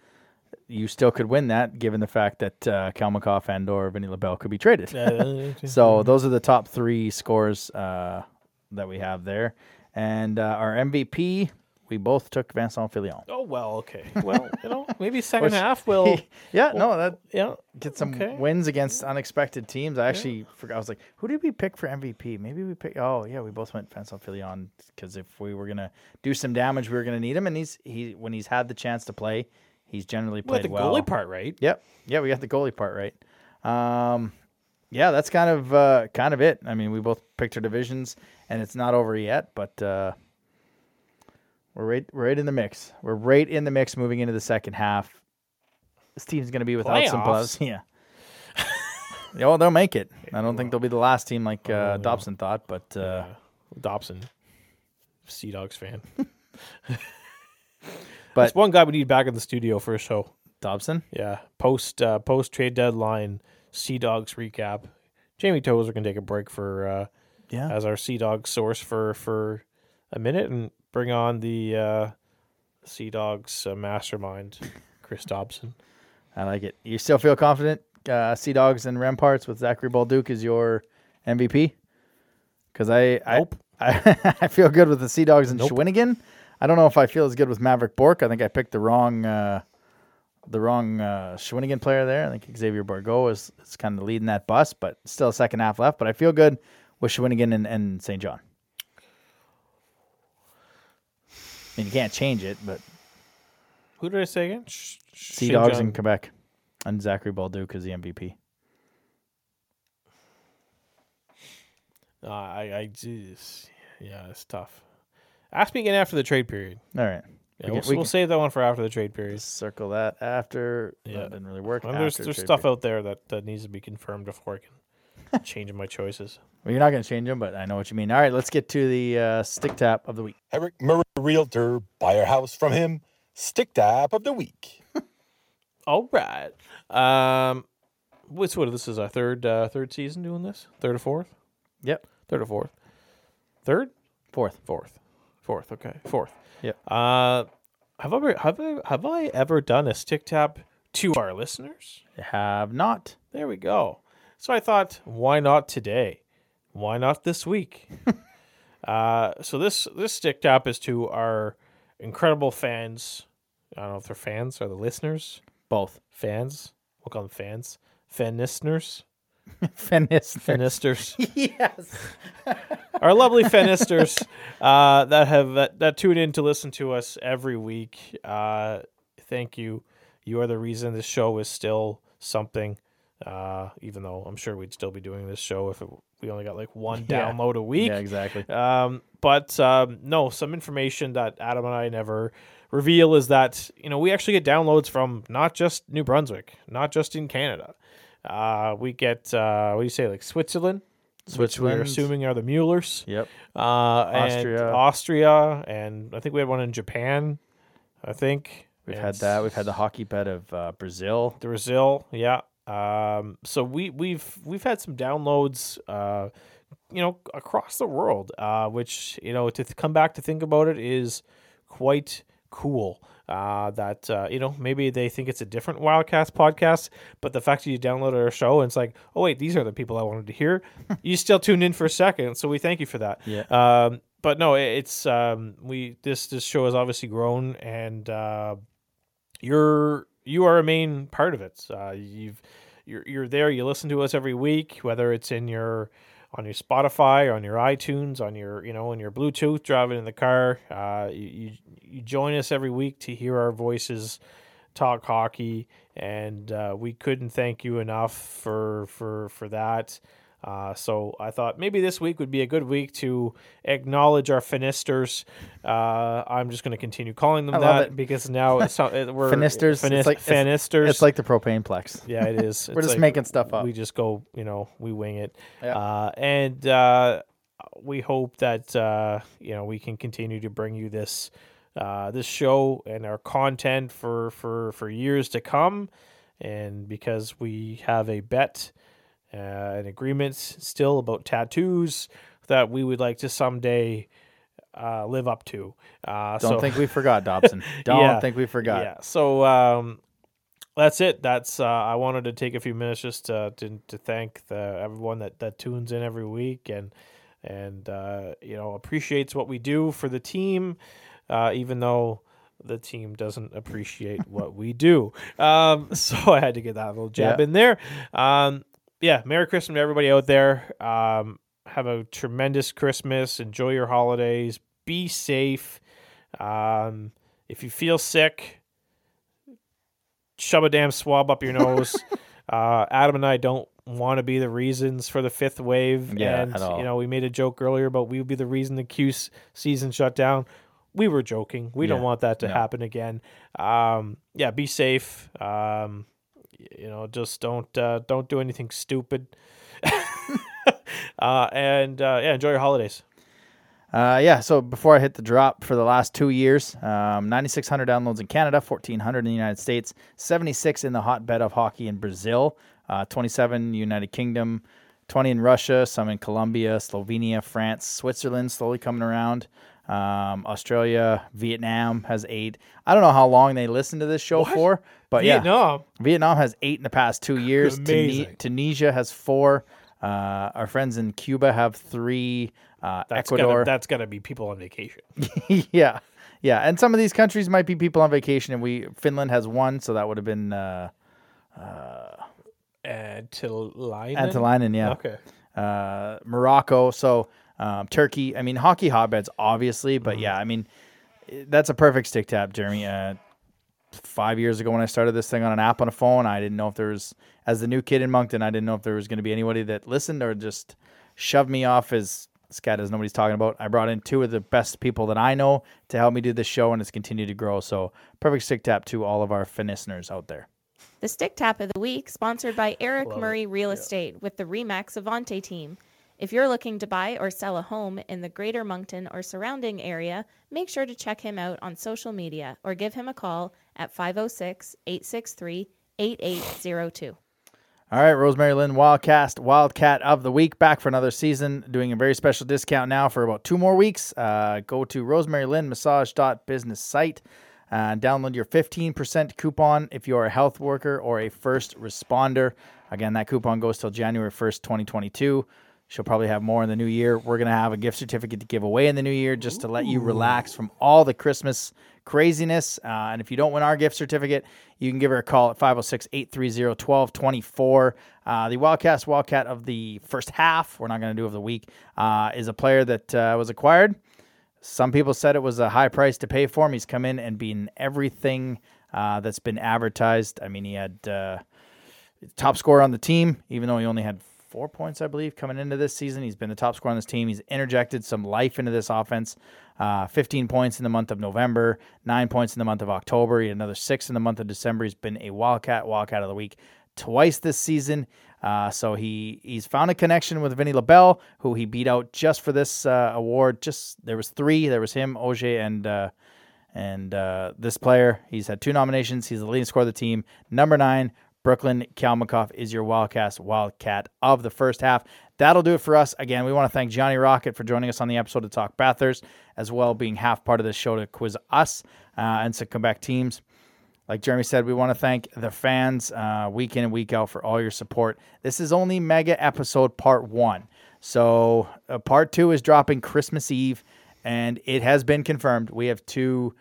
You still could win that, given the fact that uh, Kalmakoff and or Vinny LaBelle could be traded. So those are the top three scores uh, that we have there. And uh, our MVP, we both took Vincent Filion. oh well, okay. Well, you know, maybe second Which- half will. yeah, no, that Yeah, get some Okay. wins against unexpected teams. I actually forgot. I was like, who did we pick for MVP? Maybe we pick. Oh yeah, we both went Vincent Filion because if we were gonna do some damage, we were gonna need him. And he's he when he's had the chance to play, he's generally we played had the well. goalie part right. Yep. Yeah, we got the goalie part right. Um, yeah, that's kind of uh, kind of it. I mean, we both picked our divisions, and it's not over yet, but uh, we're right we're right in the mix. We're right in the mix moving into the second half. This team's going to be without some Playoffs? plus. Yeah. yeah, well, they'll make it. I don't think they'll be the last team like uh, Dobson thought, but Uh, Dobson, Sea Dogs fan. But- That's one guy we need back in the studio for a show. Dobson. Yeah, post uh, post trade deadline, Sea Dogs recap. Jamie Tozer can take a break for uh, Yeah. as our Sea Dogs source for for a minute and bring on the uh, Sea Dogs uh, mastermind, Chris Dobson. I like it. You still feel confident? Uh, Sea Dogs and Remparts with Zachary Bolduc is your MVP? Because I, Nope. I, I, I feel good with the Sea Dogs and Nope. Shawinigan. I don't know if I feel as good with Mavrik Bourque. I think I picked the wrong, uh, the wrong uh, Shawinigan player there. I think Xavier Bourgault is, is kind of leading that bus, but still a second half left. But I feel good with Shawinigan and, and St. John. I mean, you can't change it, but Who did I say again? Sh- Sea Dogs John- in Quebec, and Zachary Bolduc is the MVP. Uh, I, I just, yeah, it's tough. Ask me again after the trade period. All right, Yeah, can- we'll, we we'll can- save that one for after the trade period. circle that after. Yeah. that didn't really work. Well, there's there's stuff period. out there that, that needs to be confirmed before I can change my choices. Well, you're not going to change them, but I know what you mean. All right, let's get to the uh, stick tap of the week. Eric Murray Realtor, buy your house from him. Stick tap of the week. All right. Um, what's what? This is our third uh, third season doing this. Third or fourth? Yep, Third or fourth? Third? fourth. Fourth. Fourth. Okay. Fourth. Yeah. Uh, have I ever have I, have I ever done a stick tap to our listeners? Have not. There we go. So I thought, why not today? Why not this week? uh, so this this stick tap is to our incredible fans. I don't know if they're fans or the listeners. Both. Fans. We'll call them fans. Fan listeners. Finis. Fanisters. yes. our lovely fanisters uh, that have that, that tune in to listen to us every week. Uh, thank you. You are the reason this show is still something. Uh, even though I'm sure we'd still be doing this show if it, we only got like one Yeah. download a week. Yeah, exactly. Um, but um, no, some information that Adam and I never reveal is that you know we actually get downloads from not just New Brunswick, not just in Canada. Uh, we get uh, what do you say, like Switzerland, which we're Switzerland. assuming are the Muellers. Yep. Uh, and Austria. Austria, and I think we had one in Japan. I think We've And had that. We've had the hockey pet of uh, Brazil. Brazil, yeah. Um, so we we've we've had some downloads, uh, you know, across the world, uh, which you know to th- come back to think about it is quite cool. Uh, that uh, you know maybe they think it's a different Wildcast podcast, but the fact that you downloaded our show and it's like, oh wait, these are the people I wanted to hear. you still tuned in for a second, so we thank you for that. Yeah. Um, but no, it's um, we this this show has obviously grown, and uh, you're you are a main part of it. Uh, you've you're you're there. You listen to us every week, whether it's in your on your Spotify, on your iTunes, on your you know on your Bluetooth, driving in the car. Uh, you, you join us every week to hear our voices talk hockey, and uh, we couldn't thank you enough for for for that. Uh, so I thought maybe this week would be a good week to acknowledge our finisters. Uh, I'm just going to continue calling them I that because now it's not, it, we're Finisters? Finis- It's like- it's- finisters. It's like the propane plex. yeah, it is. We're It's just like making stuff up. We just go, you know, we wing it. Yeah. Uh, and uh, we hope that uh, you know we can continue to bring you this uh, this show and our content for for for years to come. And because we have a bet, uh, an agreement still about tattoos that we would like to someday uh, live up to. Uh, Don't so, think we forgot, Dobson. Don't Yeah. think we forgot. yeah. So um, that's it. That's uh, I wanted to take a few minutes just to to, to thank the everyone that that tunes in every week and and uh, you know appreciates what we do for the team, uh, even though the team doesn't appreciate what we do. Um, so I had to get that little jab Yeah. in there. Um, yeah. Merry Christmas to everybody out there. Um, have a tremendous Christmas. Enjoy your holidays. Be safe. Um, if you feel sick, shove a damn swab up your nose. uh, Adam and I don't want to be the reasons for the fifth wave. Yeah, and at all. you know, we made a joke earlier about we would be the reason the Q season shut down. We were joking. We don't want that to no. happen again. Um, yeah, be safe. Um, you know, just don't uh, don't do anything stupid. uh, and uh, yeah, enjoy your holidays. Uh, yeah, so before I hit the drop for the last two years, um, 9,600 downloads in Canada, 1,400 in the United States, 76 in the hotbed of hockey in Brazil, uh, 27 United Kingdom, 20 in Russia, some in Colombia, Slovenia, France, Switzerland, slowly coming around. Um, Australia, Vietnam has eight. I don't know how long they listen to this show for, but yeah, Vietnam. Vietnam has eight in the past two years. Tunisia has four. Uh, our friends in Cuba have three. Uh, That's Ecuador. gotta, that's gotta be people on vacation. yeah, yeah, and some of these countries might be people on vacation, and we Finland has one, so that would have been uh, uh, Antilinan. Antolainen, yeah. Okay. Uh, Morocco, so um, Turkey. I mean, hockey hotbeds, obviously, but Mm-hmm. yeah, I mean, that's a perfect stick tap, Jeremy. Uh, five years ago when I started this thing on an app on a phone, I didn't know if there was, as the new kid in Moncton, I didn't know if there was going to be anybody that listened or just shoved me off as scat as nobody's talking about. I brought in two of the best people that I know to help me do this show, and it's continued to grow. So perfect stick tap to all of our listeners out there. The Stick Tap of the Week, sponsored by Eric Murray Real Estate with the Remax Avante team. If you're looking to buy or sell a home in the greater Moncton or surrounding area, make sure to check him out on social media or give him a call at 506 863 8802. All right, Rosemary Lynn Wildcast Wildcat of the Week back for another season, doing a very special discount now for about two more weeks. Uh, go to Rosemary Lynn Massage.business site. Uh, download your 15% coupon if you're a health worker or a first responder. Again, that coupon goes till January 1st, 2022. She'll probably have more in the new year. We're going to have a gift certificate to give away in the new year just to let you relax from all the Christmas craziness. Uh, and if you don't win our gift certificate, you can give her a call at 506 830 1224. Uh, the Wildcast Wildcat of the first half, we're not going to do of the week, uh, is a player that uh, was acquired. Some people said it was a high price to pay for him. He's come in and been everything uh, that's been advertised. I mean, he had uh, top scorer on the team, even though he only had four points, I believe, coming into this season. He's been the top scorer on this team. He's interjected some life into this offense. Uh, 15 points in the month of November, nine points in the month of October. Another six in the month of December. He's been a Wildcat, Wildcat of the Week twice this season. Uh, so he he's found a connection with Vinny LaBelle, who he beat out just for this uh, award. Just there was three. There was him, Oje, and uh, and uh, this player. He's had two nominations. He's the leading scorer of the team. Number nine, Brooklyn Kalmakoff is your Wildcast Wildcat of the first half. That'll do it for us. Again, we want to thank Johnny Rocket for joining us on the episode to talk Bathurst, as well being half part of this show to quiz us uh, and some Quebec teams. Like Jeremy said, we want to thank the fans uh, week in and week out for all your support. This is only mega episode part one. So, uh, part two is dropping Christmas Eve, and it has been confirmed. We have two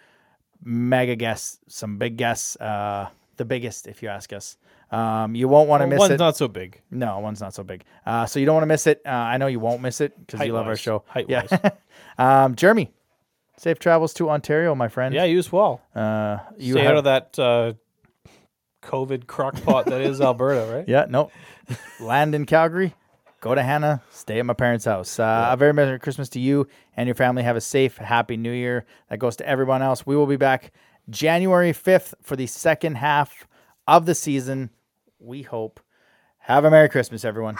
mega guests, some big guests, uh, the biggest, if you ask us. Um, you won't want to Well, miss one's it. One's not so big. No, one's not so big. Uh, so you don't want to miss it. Uh, I know you won't miss it because you love our show. Height-wise. Yeah. um, Jeremy, safe travels to Ontario, my friend. Yeah, you as well. Uh, you Stay have, out of that uh, COVID crockpot that is Alberta, right? Yeah, no. Land in Calgary. Go to Hanna. Stay at my parents' house. Uh, A very Merry Christmas to you and your family. Have a safe, happy New Year. That goes to everyone else. We will be back January 5th for the second half of the season. We hope. Have a Merry Christmas, everyone.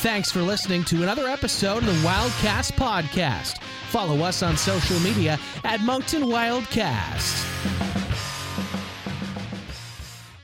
Thanks for listening to another episode of the Wildcast Podcast. Follow us on social media at Moncton Wildcast.